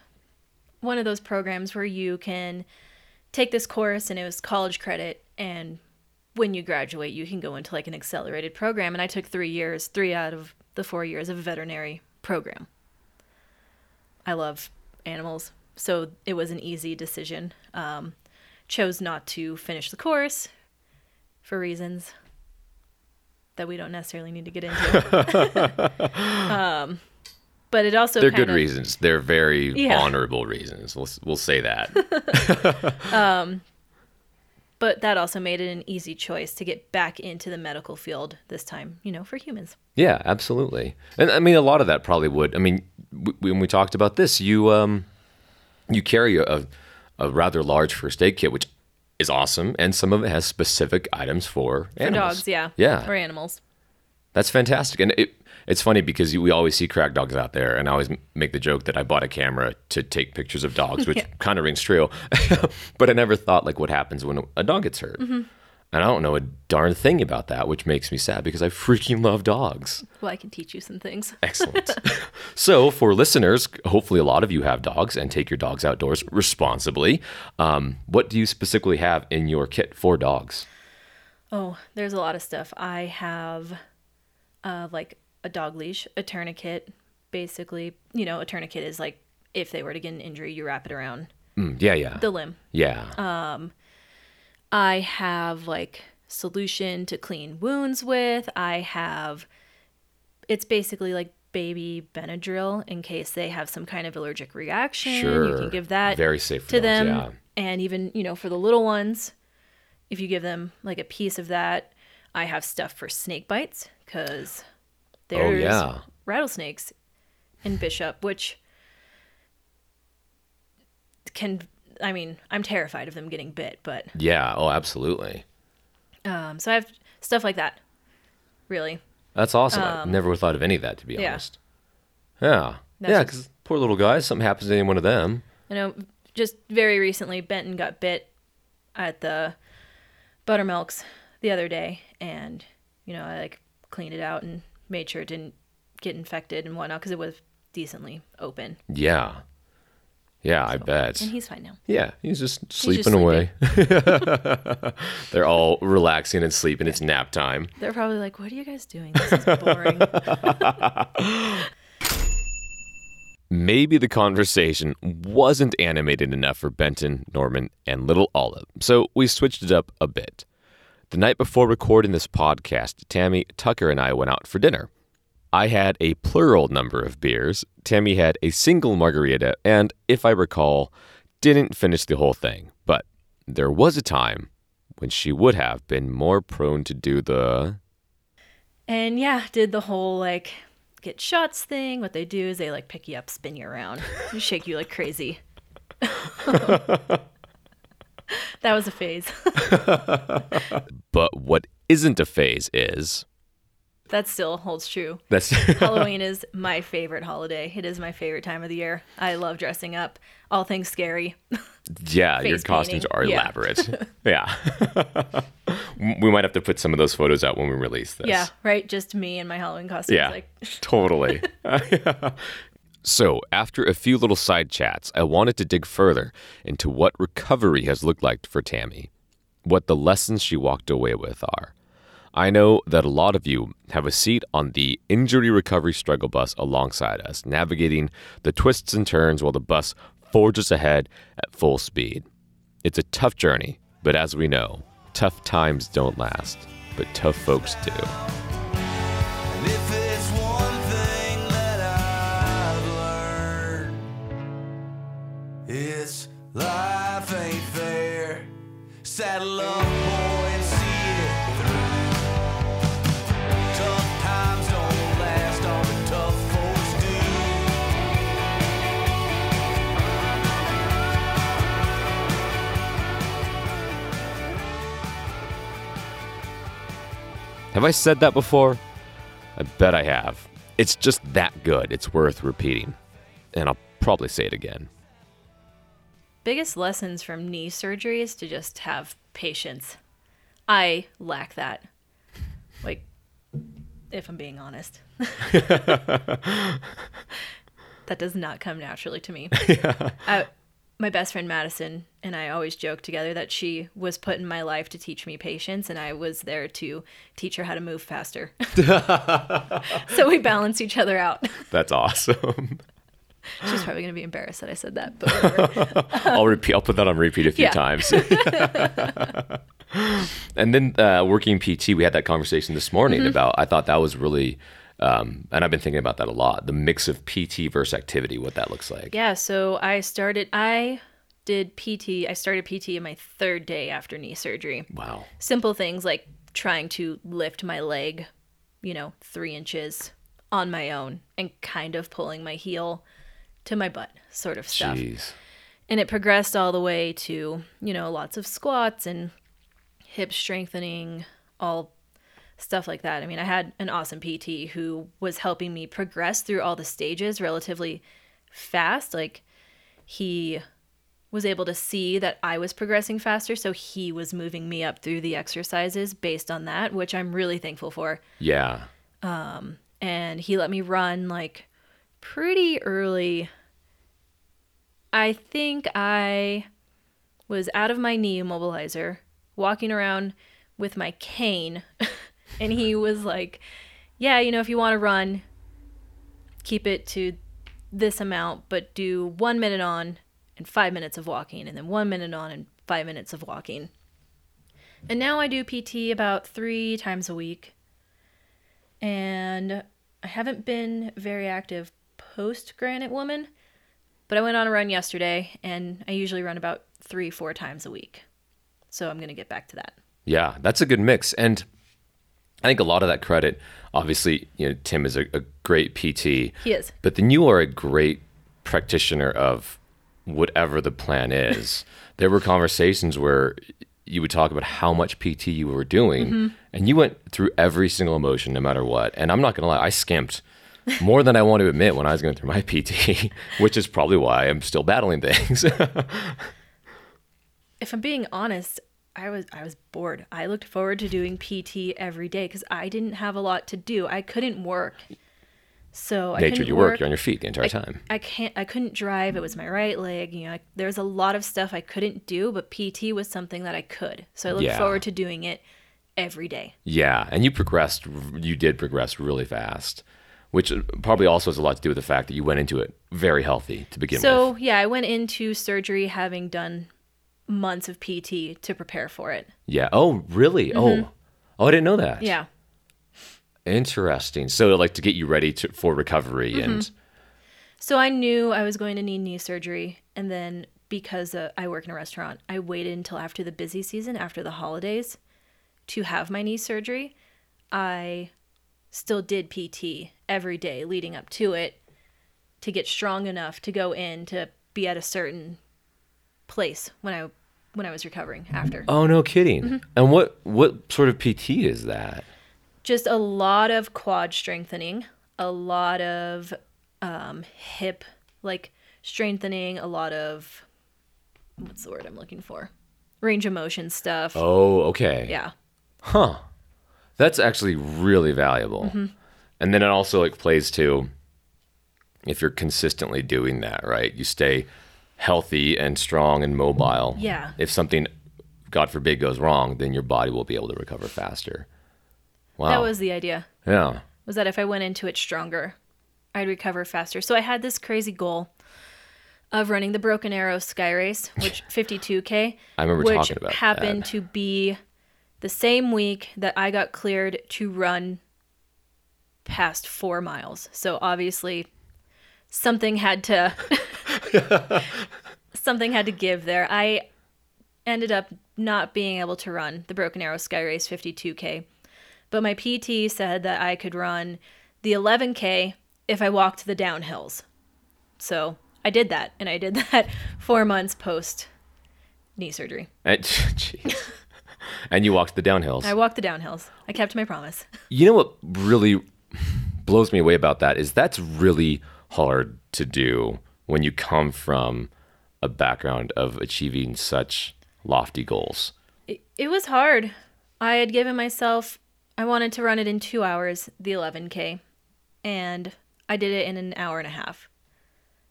one of those programs where you can take this course and it was college credit and when you graduate you can go into like an accelerated program and I took 3 years, 3 out of the 4 years of a veterinary program. I love animals, so it was an easy decision. Um, chose not to finish the course for reasons that we don't necessarily need to get into. um, but it also They're kind good of, reasons. They're very Yeah. honorable reasons. We'll we'll say that. But that also made it an easy choice to get back into the medical field this time, you know, for humans. Yeah, absolutely. And I mean, a lot of that probably would. I mean, w- when we talked about this, you um, you carry a, a rather large first aid kit, which is awesome, and some of it has specific items for For animals. dogs, yeah. Yeah. Or animals. That's fantastic. And it, it's funny because we always see crack dogs out there, and I always make the joke that I bought a camera to take pictures of dogs, which kind of rings true. but I never thought like what happens when a dog gets hurt. And I don't know a darn thing about that, which makes me sad because I freaking love dogs. Well, I can teach you some things. Excellent. so, for listeners, hopefully a lot of you have dogs and take your dogs outdoors responsibly. Um, what do you specifically have in your kit for dogs? Oh, there's a lot of stuff. I have uh, like a dog leash, a tourniquet. Basically, you know, a tourniquet is like if they were to get an injury, you wrap it around Mm, yeah, yeah. the limb. yeah. Um, I have like solution to clean wounds with. I have it's basically like baby Benadryl in case they have some kind of allergic reaction. Sure. You can give that Very safe to dogs, them. yeah. And even, you know, for the little ones, if you give them like a piece of that, I have stuff for snake bites because there's Oh, yeah. rattlesnakes in Bishop, which can I mean, I'm terrified of them getting bit, but yeah. Oh, absolutely. um, so I have stuff like that. Really, That's awesome. I never thought of any of that, to be Um, yeah. honest. Yeah. That's yeah, because poor little guys, something happens to any one of them. I know. Just very recently, Benton got bit at the buttermilks the other day, and you know, I like cleaned it out and made sure it didn't get infected and whatnot because it was decently open, Yeah. Yeah, I bet. and he's fine now. Yeah, he's just just sleeping away. They're all relaxing and sleeping. It's nap time. They're probably like, "What are you guys doing? This is boring." Maybe the conversation wasn't animated enough for Benton, Norman, and little Olive, so we switched it up a bit. The night before recording this podcast, Tammy, Tucker, and I went out for dinner. I had a plural number of beers, Tammy had a single margarita, and if I recall, didn't finish the whole thing. But there was a time when she would have been more prone to do the and yeah, did the whole like get shots thing. What they do is they like pick you up, spin you around, and shake you like crazy. that was a phase. But what isn't a phase is that still holds true. that's Halloween is my favorite holiday. It is my favorite time of the year. I love dressing up, all things scary. yeah, your costumes painting. are Yeah. elaborate. yeah. we might have to put some of those photos out when we release this. Yeah, right. Just me in my Halloween costume. Yeah. Like, Totally. So, after a few little side chats, I wanted to dig further into what recovery has looked like for Tammy, what the lessons she walked away with are. I know that a lot of you have a seat on the injury recovery struggle bus alongside us, navigating the twists and turns while the bus forges ahead at full speed. It's a tough journey, but as we know, tough times don't last, but tough folks do. It's life ain't fair. Saddle up, boy, and see it through. Tough times don't last, all the tough folks do. Have I said that before? I bet I have. It's just that good. It's worth repeating. And I'll probably say it again. Biggest lessons from knee surgery is to just have patience. I lack that. Like, if I'm being honest, that does not come naturally to me. I, my best friend Madison and I always joke together that she was put in my life to teach me patience, and I was there to teach her how to move faster. so we balance each other out. That's awesome. She's probably going to be embarrassed that I said that, but. I'll repeat. I'll put that on repeat a few Yeah. times. and then uh, working PT, we had that conversation this morning Mm-hmm. about. I thought that was really, um, and I've been thinking about that a lot. The mix of PT versus activity, what that looks like. Yeah, so I started I did PT. I started PT in my third day after knee surgery. Wow. Simple things like trying to lift my leg, you know, 3 inches on my own and kind of pulling my heel to my butt sort of stuff. Jeez. And it progressed all the way to, you know, lots of squats and hip strengthening, all stuff like that. I mean, I had an awesome PT who was helping me progress through all the stages relatively fast. Like he was able to see that I was progressing faster, so he was moving me up through the exercises based on that, which I'm really thankful for. Yeah. Um, and he let me run like pretty early. I think I was out of my knee immobilizer, walking around with my cane, and he was like, "Yeah, you know, if you want to run, keep it to this amount, but do one minute on and five minutes of walking, and then one minute on and five minutes of walking." And now I do PT about three times a week, and I haven't been very active post Granite Woman, but I went on a run yesterday, and I usually run about three, four times a week. So I'm going to get back to that. Yeah, that's a good mix. And I think a lot of that credit, obviously, you know, Tim is a, a great PT. He is. But then you are a great practitioner of whatever the plan is. there were conversations where you would talk about how much PT you were doing, Mm-hmm. and you went through every single emotion, no matter what. And I'm not going to lie, I skimped more than I want to admit when I was going through my PT, which is probably why I'm still battling things. If I'm being honest, I was I was bored. I looked forward to doing PT every day because I didn't have a lot to do. I couldn't work, so I Nature, couldn't you work, you're on your feet the entire time. I can't. I couldn't drive. It was my right leg. You know, I, there was a lot of stuff I couldn't do, but PT was something that I could. So I looked Yeah. forward to doing it every day. Yeah, and you progressed. You did progress really fast, which probably also has a lot to do with the fact that you went into it very healthy to begin So with. So, yeah, I went into surgery having done months of PT to prepare for it. Yeah. Oh, really? Oh, oh, I didn't know that. Mm-hmm. Yeah. Interesting. So, like to get you ready to, for recovery, Mm-hmm. and So I knew I was going to need knee surgery, and then because uh, I work in a restaurant, I waited until after the busy season, after the holidays, to have my knee surgery. I still did PT every day leading up to it to get strong enough to go in to be at a certain place when I when I was recovering after. oh, no kidding. Mm-hmm. And what what sort of PT is that? just a lot of quad strengthening, a lot of um, hip like strengthening, a lot of what's the word I'm looking for? Range of motion stuff. Oh, okay. Yeah. Huh. That's actually really valuable. Mm-hmm. And then it also like plays to if you're consistently doing that, right? You stay healthy and strong and mobile. Yeah. If something, God forbid, goes wrong, then your body will be able to recover faster. Wow. That was the idea. yeah. Was that if I went into it stronger, I'd recover faster. So I had this crazy goal of running the Broken Arrow Sky Race, which 52k. I remember which talking about which happened that. to be the same week that I got cleared to run past four miles. So obviously, something had to something had to give there. I ended up not being able to run the Broken Arrow Sky Race 52k, but my PT said that I could run the 11k if I walked the downhills. So I did that, and I did that four months post knee surgery. Jeez. And you walked the downhills. I walked the downhills. I kept my promise. You know what really blows me away about that is that's really hard to do when you come from a background of achieving such lofty goals. It, it was hard. I had given myself, I wanted to run it in two hours, the 11K, and I did it in an hour and a half.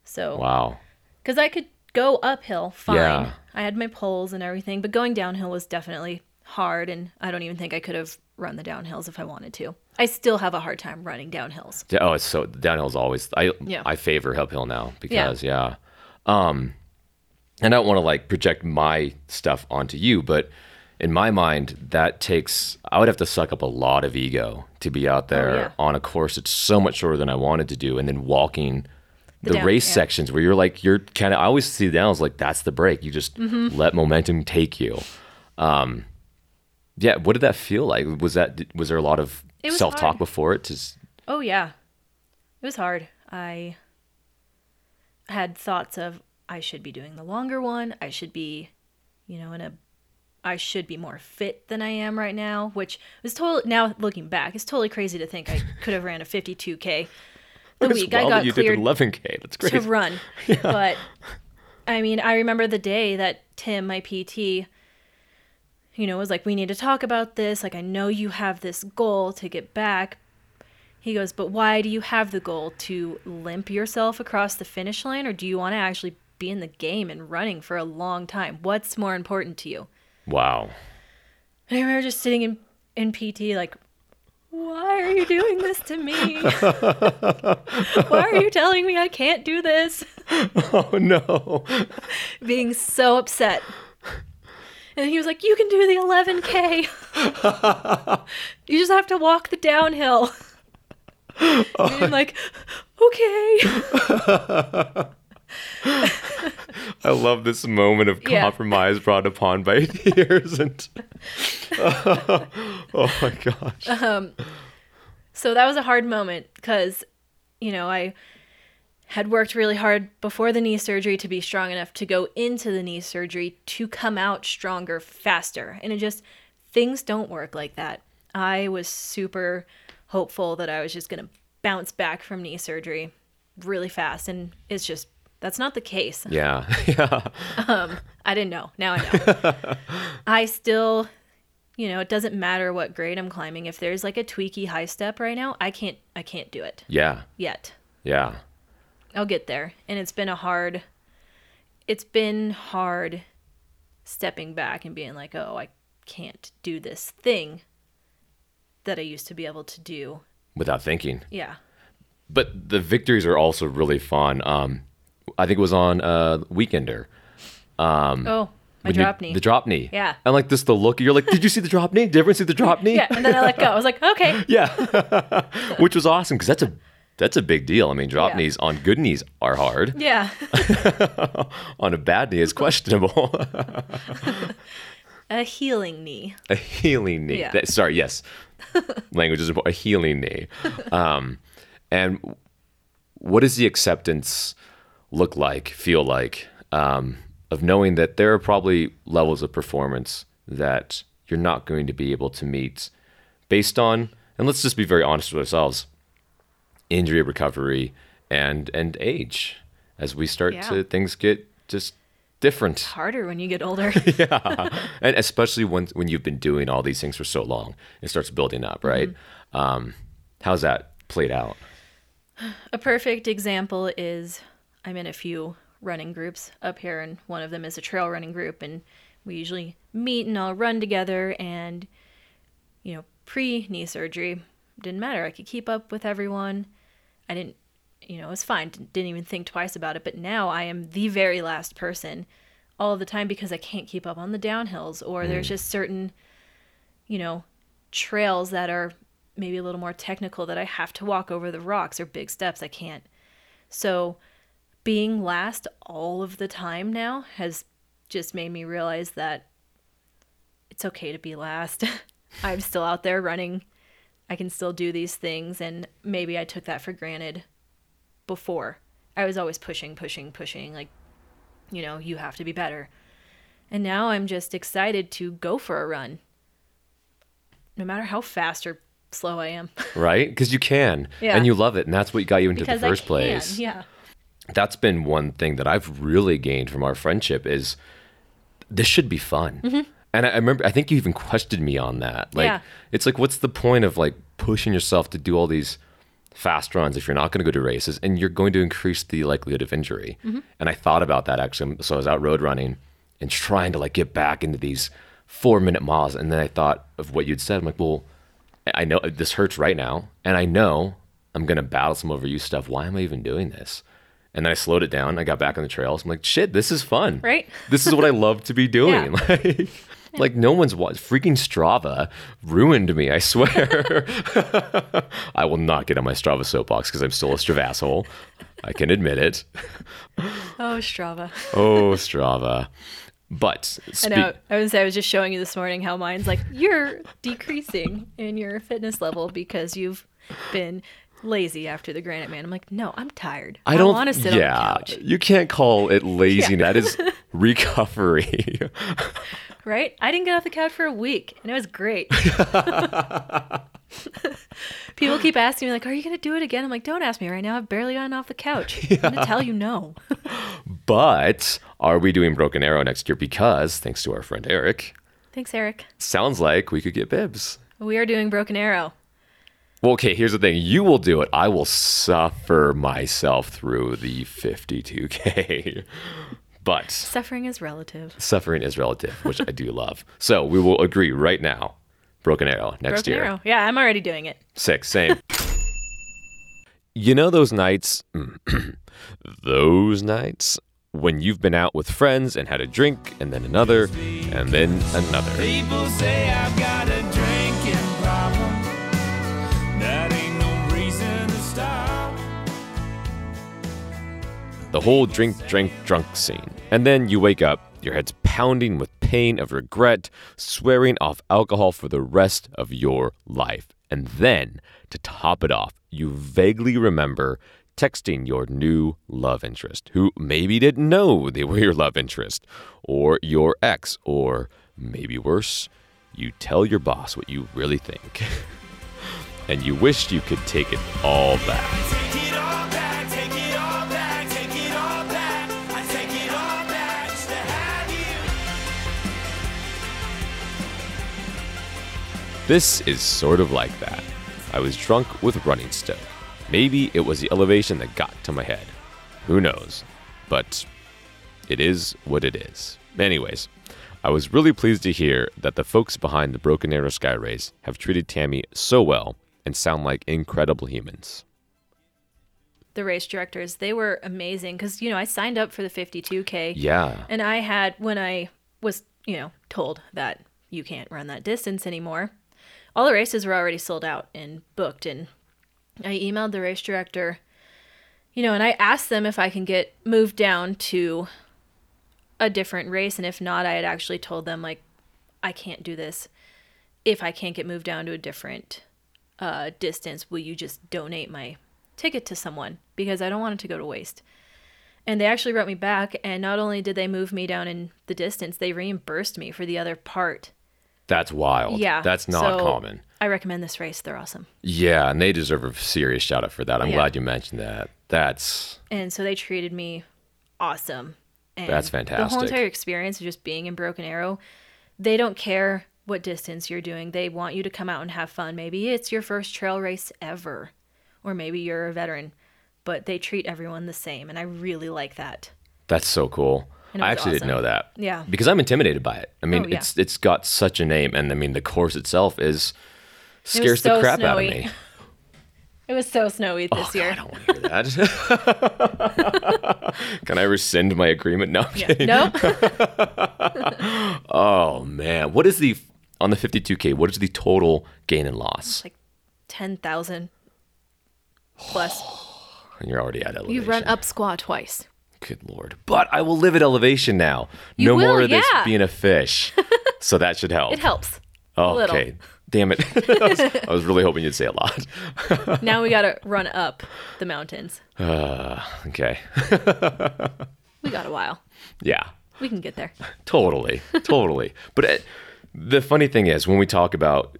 So, Wow. because I could go uphill fine. Yeah. I had my poles and everything, but going downhill was definitely hard, and I don't even think I could have run the downhills if I wanted to. I still have a hard time running downhills. Oh, it's so downhill's always I Yeah. I favor uphill now because yeah. Um and I don't want to like project my stuff onto you, but in my mind that takes I would have to suck up a lot of ego to be out there Oh, yeah. on a course that's so much shorter than I wanted to do and then walking the, down- race yeah. sections where you're like you're kind of I always see the downs like that's the break. You just Mm-hmm. let momentum take you. Um yeah, what did that feel like? Was that was there a lot of self-talk hard. before it? Just Oh yeah. It was hard. I had thoughts of I should be doing the longer one. I should be, you know, in a I should be more fit than I am right now, which is totally now looking back, it's totally crazy to think I could have ran a 52k the week well I got you cleared did 11k. That's great. to run. But I mean, I remember the day that Tim, my PT, you know, was like, "We need to talk about this. Like, I know you have this goal to get back." He goes, "But why do you have the goal to limp yourself across the finish line, or do you want to actually be in the game and running for a long time? What's more important to you?" Wow. And I remember just sitting in in PT like, why are you doing this to me? why are you telling me I can't do this? Oh no. Being so upset. And he was like, You can do the 11K. you just have to walk the downhill. And I'm like, Okay. I love this moment of Yeah. compromise brought upon by tears and oh my gosh. Um, So that was a hard moment because, you know, I had worked really hard before the knee surgery to be strong enough to go into the knee surgery to come out stronger faster. And it just, things don't work like that. I was super hopeful that I was just going to bounce back from knee surgery really fast. And it's just, that's not the case. Yeah. Yeah. Um, I didn't know. Now I know. I still, you know, it doesn't matter what grade I'm climbing. If there's like a tweaky high step right now, I can't, I can't do it Yeah. yet. Yeah. I'll get there. And it's been a hard it's been hard stepping back and being like, "Oh, I can't do this thing that I used to be able to do." Without thinking. Yeah. But the victories are also really fun. Um I think it was on uh Weekender. oh, my when you- drop knee. The drop knee. Yeah. And like this the look you're like, did you see the drop knee? Did everyone see the drop knee? yeah, and then I let go. I was like, "Okay." Yeah. Which was awesome because that's a that's a big deal. I mean, drop Yeah. knees on good knees are hard. Yeah. On a bad knee is questionable. a healing knee. a healing knee. Yeah. That- sorry, yes. Language is important. A healing knee. Um, and what does the acceptance look like, feel like, um, of knowing that there are probably levels of performance that you're not going to be able to meet based on, and let's just be very honest with ourselves, injury recovery and and age as we start Yeah. to things get just different Harder when you get older. yeah. and especially when when you've been doing all these things for so long, it starts building up, right? Um, how's that played out? A perfect example is I'm in a few running groups up here, and one of them is a trail running group, and we usually meet and all run together. And you know, pre knee surgery, didn't matter. I could keep up with everyone. I didn't, you know, it was fine. Didn't even think twice about it. But now I am the very last person all the time because I can't keep up on the downhills, or there's mm. just certain, you know, trails that are maybe a little more technical that I have to walk over the rocks or big steps. I can't. So being last all of the time now has just made me realize that it's okay to be last. I'm still out there running. I can still do these things. And maybe I took that for granted before. I was always pushing, pushing, pushing. Like, you know, you have to be better. And now I'm just excited to go for a run. No matter how fast or slow I am. Right? Because you can, Yeah. and you love it, and that's what got you into because the first place. Yeah. That's been one thing that I've really gained from our friendship is this should be fun. Mm-hmm. And I I remember, I think you even questioned me on that. Like, Yeah. it's like, what's the point of like pushing yourself to do all these fast runs if you're not going to go to races and you're going to increase the likelihood of injury? Mm-hmm. And I thought about that actually. So I was out road running and trying to like get back into these four minute miles. And then I thought of what you'd said. I'm like, well, I know this hurts right now. And I know I'm going to battle some overuse stuff. Why am I even doing this? And then I slowed it down. I got back on the trails. I'm like, shit, this is fun. Right? This is what I love to be doing. Like, like no one's wa Freaking Strava ruined me. I swear. I will not get on my Strava soapbox because I'm still a Strava asshole. I can admit it. Oh, Strava. Oh, Strava. But I spe- know. I was I was just showing you this morning how mine's like you're decreasing in your fitness level because you've been lazy after the Granite Man. I'm like, no, I'm tired. I don't want to sit yeah, on the couch. You can't call it lazy. That is recovery. right? I didn't get off the couch for a week, and it was great. People keep asking me, like, "Are you gonna do it again?" I'm like, "Don't ask me right now. I've barely gotten off the couch. I'm gonna tell you no." But are we doing Broken Arrow next year? Because thanks to our friend Eric, Thanks, Eric. sounds like we could get bibs. We are doing Broken Arrow. Well, okay, here's the thing. You will do it. I will suffer myself through the 52K. But Suffering is relative. suffering is relative, which I do love. So we will agree right now. Broken Arrow next Broken year. Arrow. Yeah, I'm already doing it. Six, same. you know those nights, those nights when you've been out with friends and had a drink and then another and then another. People say I've got a drinking problem. That ain't no reason to stop. The whole drink, drink, drunk scene. And then you wake up, your head's pounding with pain of regret, swearing off alcohol for the rest of your life. And then, to top it off, you vaguely remember texting your new love interest, who maybe didn't know they were your love interest, or your ex, or maybe worse, you tell your boss what you really think. and you wish you could take it all back. This is sort of like that. I was drunk with running stoke. Maybe it was the elevation that got to my head. Who knows? But it is what it is. Anyways, I was really pleased to hear that the folks behind the Broken Arrow Sky Race have treated Tammy so well and sound like incredible humans. The race directors, they were amazing because, you know, I signed up for the 52K. Yeah. And I had, when I was, you know, told that you can't run that distance anymore, all the races were already sold out and booked. And I emailed the race director, you know, and I asked them if I can get moved down to a different race. And if not, I had actually told them, like, I can't do this. If I can't get moved down to a different uh, distance, will you just donate my ticket to someone? Because I don't want it to go to waste. And they actually wrote me back, and not only did they move me down in the distance, they reimbursed me for the other part. That's wild. Yeah. That's not so common. I recommend this race. They're awesome. Yeah, and they deserve a serious shout out for that. I'm Yeah. glad you mentioned that. That's And so they treated me awesome. And That's fantastic. The whole entire experience of just being in Broken Arrow, they don't care what distance you're doing. They want you to come out and have fun. Maybe it's your first trail race ever, or maybe you're a veteran, but they treat everyone the same. And I really like that. That's so cool. I actually didn't know that. Yeah. Because I'm intimidated by it. I mean, Oh, yeah. it's it's got such a name, and I mean the course itself is scares the so crap out of me. It was so snowy this Oh, year. God, I don't want to hear that. Can I rescind my agreement? No. I'm Yeah. kidding. Nope. Oh man, what is the on the 52k? What is the total gain and loss? like 10,000 plus. And you're already at elevation. You've run up Squaw twice. Good lord. But I will live at elevation now. You no will, more of this being a fish. so that should help. It helps. Oh, okay. Damn it. I, was, I was really hoping you'd say a lot. now we got to run up the mountains. Okay. We got a while. Yeah. We can get there. Totally. Totally. But it, the funny thing is, when we talk about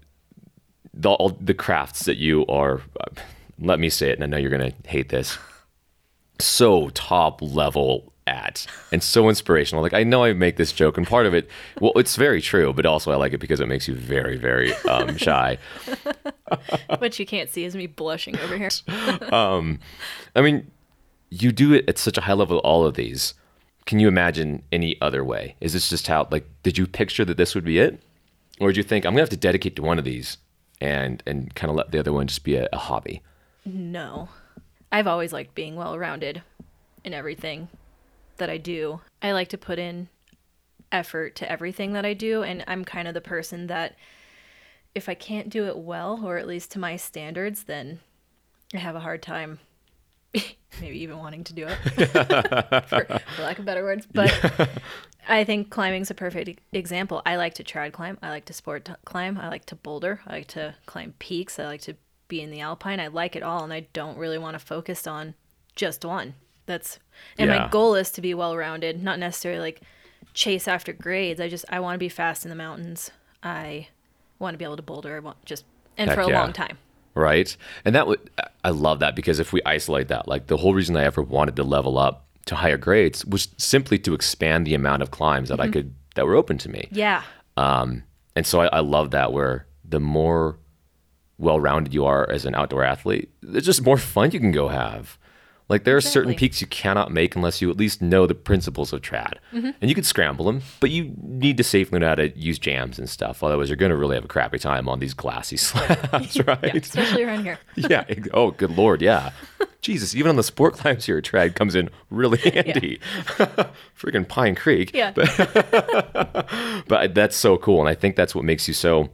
the, all the crafts that you are, uh, let me say it, and I know you're going to hate this, so top level at and so inspirational. Like, I know I make this joke, and part of it, well, it's very true, but also I like it because it makes you very, very um, shy. What you can't see is me blushing over here. Um, I mean, you do it at such a high level, all of these. Can you imagine any other way? Is this just how, like, did you picture that this would be it? Or did you think, I'm going to have to dedicate to one of these and, and kind of let the other one just be a, a hobby? No. I've always liked being well rounded in everything that I do. I like to put in effort to everything that I do, and I'm kind of the person that if I can't do it well, or at least to my standards, then I have a hard time maybe even wanting to do it, for, for lack of better words. But I think climbing's a perfect example. I like to trad climb. I like to sport climb. I like to boulder. I like to climb peaks. I like to be in the alpine. I like it all, and I don't really want to focus on just one. That's and Yeah. my goal is to be well rounded, not necessarily like chase after grades. I just I want to be fast in the mountains. I want to be able to boulder. I want just and Heck for a yeah. long time. right? And that would I love that because if we isolate that, like the whole reason I ever wanted to level up to higher grades was simply to expand the amount of climbs that I could that were open to me. Yeah. Um, and so I, I love that where the more well-rounded you are as an outdoor athlete, there's just more fun you can go have. Like there are certain peaks you cannot make unless you at least know the principles of trad, mm-hmm. and you can scramble them, but you need to safely know how to use jams and stuff. Otherwise, you're going to really have a crappy time on these glassy slabs, right? Especially around here. yeah. Oh, good lord. Yeah. Jesus, even on the sport climbs here, trad comes in really handy. Freaking Pine Creek. Yeah. But that's so cool, and I think that's what makes you so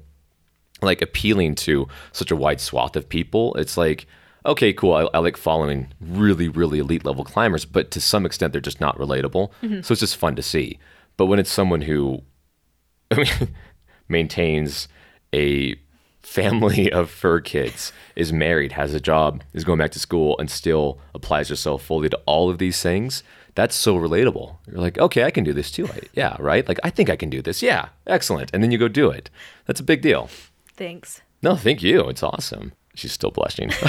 like appealing to such a wide swath of people. It's like, okay, cool. I, I like following really, really elite level climbers, but to some extent, they're just not relatable. Mm-hmm. So it's just fun to see. But when it's someone who I mean, maintains a family of fur kids, is married, has a job, is going back to school, and still applies herself fully to all of these things. That's so relatable. You're like, okay, I can do this too. I, yeah, right? Like, I think I can do this. Yeah, excellent. And then you go do it. That's a big deal. Thanks. No, thank you. It's awesome. She's still blushing.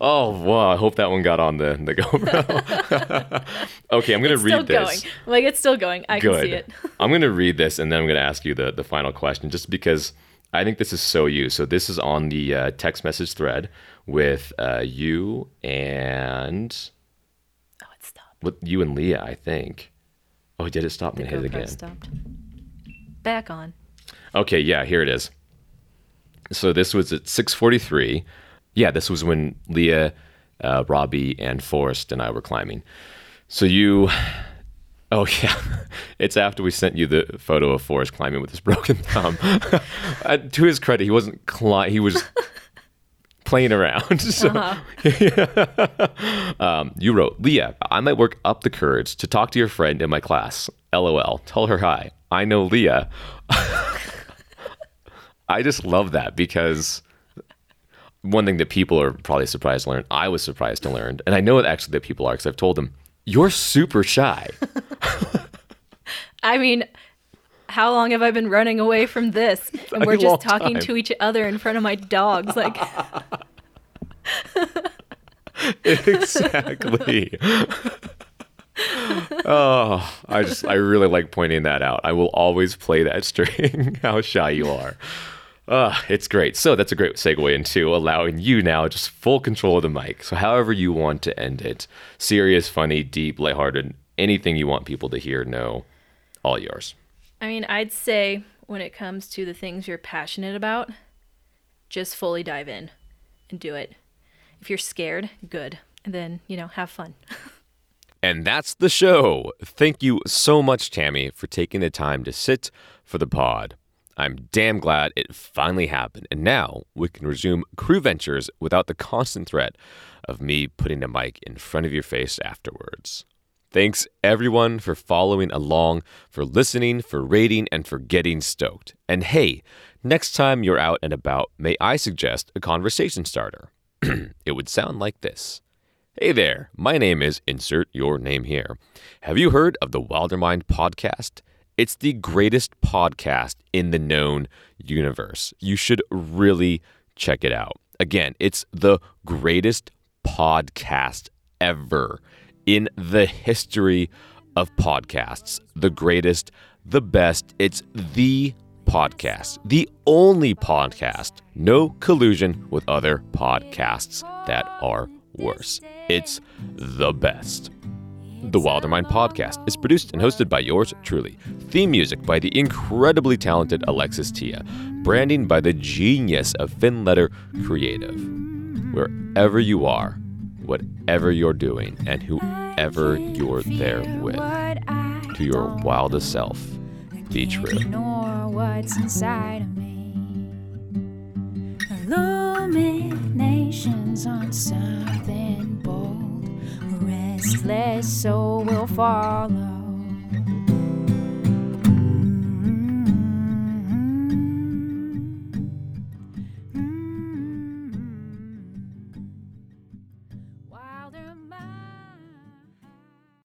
oh, wow. I hope that one got on the, the GoPro. okay, I'm going to It's read still this. going. Like it's still going. I Good. can see it. I'm going to read this and then I'm going to ask you the, the final question just because I think this is so you. So, this is on the uh, text message thread with uh, you and Oh, it stopped. with you and Leah, I think. Oh, did it stop? The to hit it again. stopped. Back on. Okay, yeah, here it is. So this was at 6:43. Yeah, this was when Leah, uh, Robbie, and Forrest and I were climbing. So you, oh yeah, it's after we sent you the photo of Forrest climbing with his broken thumb. Uh, to his credit, he wasn't cli- He was playing around. So, um, you wrote, Leah, I might work up the courage to talk to your friend in my class. LOL. Tell her hi. I know Leah. I just love that because one thing that people are probably surprised to learn, I was surprised to learn, and I know it actually that people are because I've told them, you're super shy. I mean, how long have I been running away from this? And we're just talking time. to each other in front of my dogs. Like, exactly. oh, I just I really like pointing that out. I will always play that string. How shy you are. Uh, it's great. So that's a great segue into allowing you now just full control of the mic. So however you want to end it, serious, funny, deep, lighthearted, anything you want people to hear, know, all yours. I mean, I'd say when it comes to the things you're passionate about, just fully dive in and do it. If you're scared, good. And then, you know, have fun. And that's the show. Thank you so much, Tammy, for taking the time to sit for the pod. I'm damn glad it finally happened. And now we can resume crew ventures without the constant threat of me putting a mic in front of your face afterwards. Thanks everyone for following along, for listening, for rating, and for getting stoked. And hey, next time you're out and about, may I suggest a conversation starter? it would sound like this. Hey there, my name is Insert Your Name Here. Have you heard of the Wildermind podcast? It's the greatest podcast in the known universe. You should really check it out. Again, it's the greatest podcast ever in the history of podcasts. The greatest, the best. It's the podcast, the only podcast, no collusion with other podcasts that are worse. It's the best. The Wildermind podcast is produced and hosted by yours truly. Theme music by the incredibly talented Alexis Tia. Branding by the genius of Finletter Creative. Wherever you are, whatever you're doing, and whoever you're there with, to your wildest self, be true. Ignore what's inside of me. Illuminations on something bold. Soul will follow.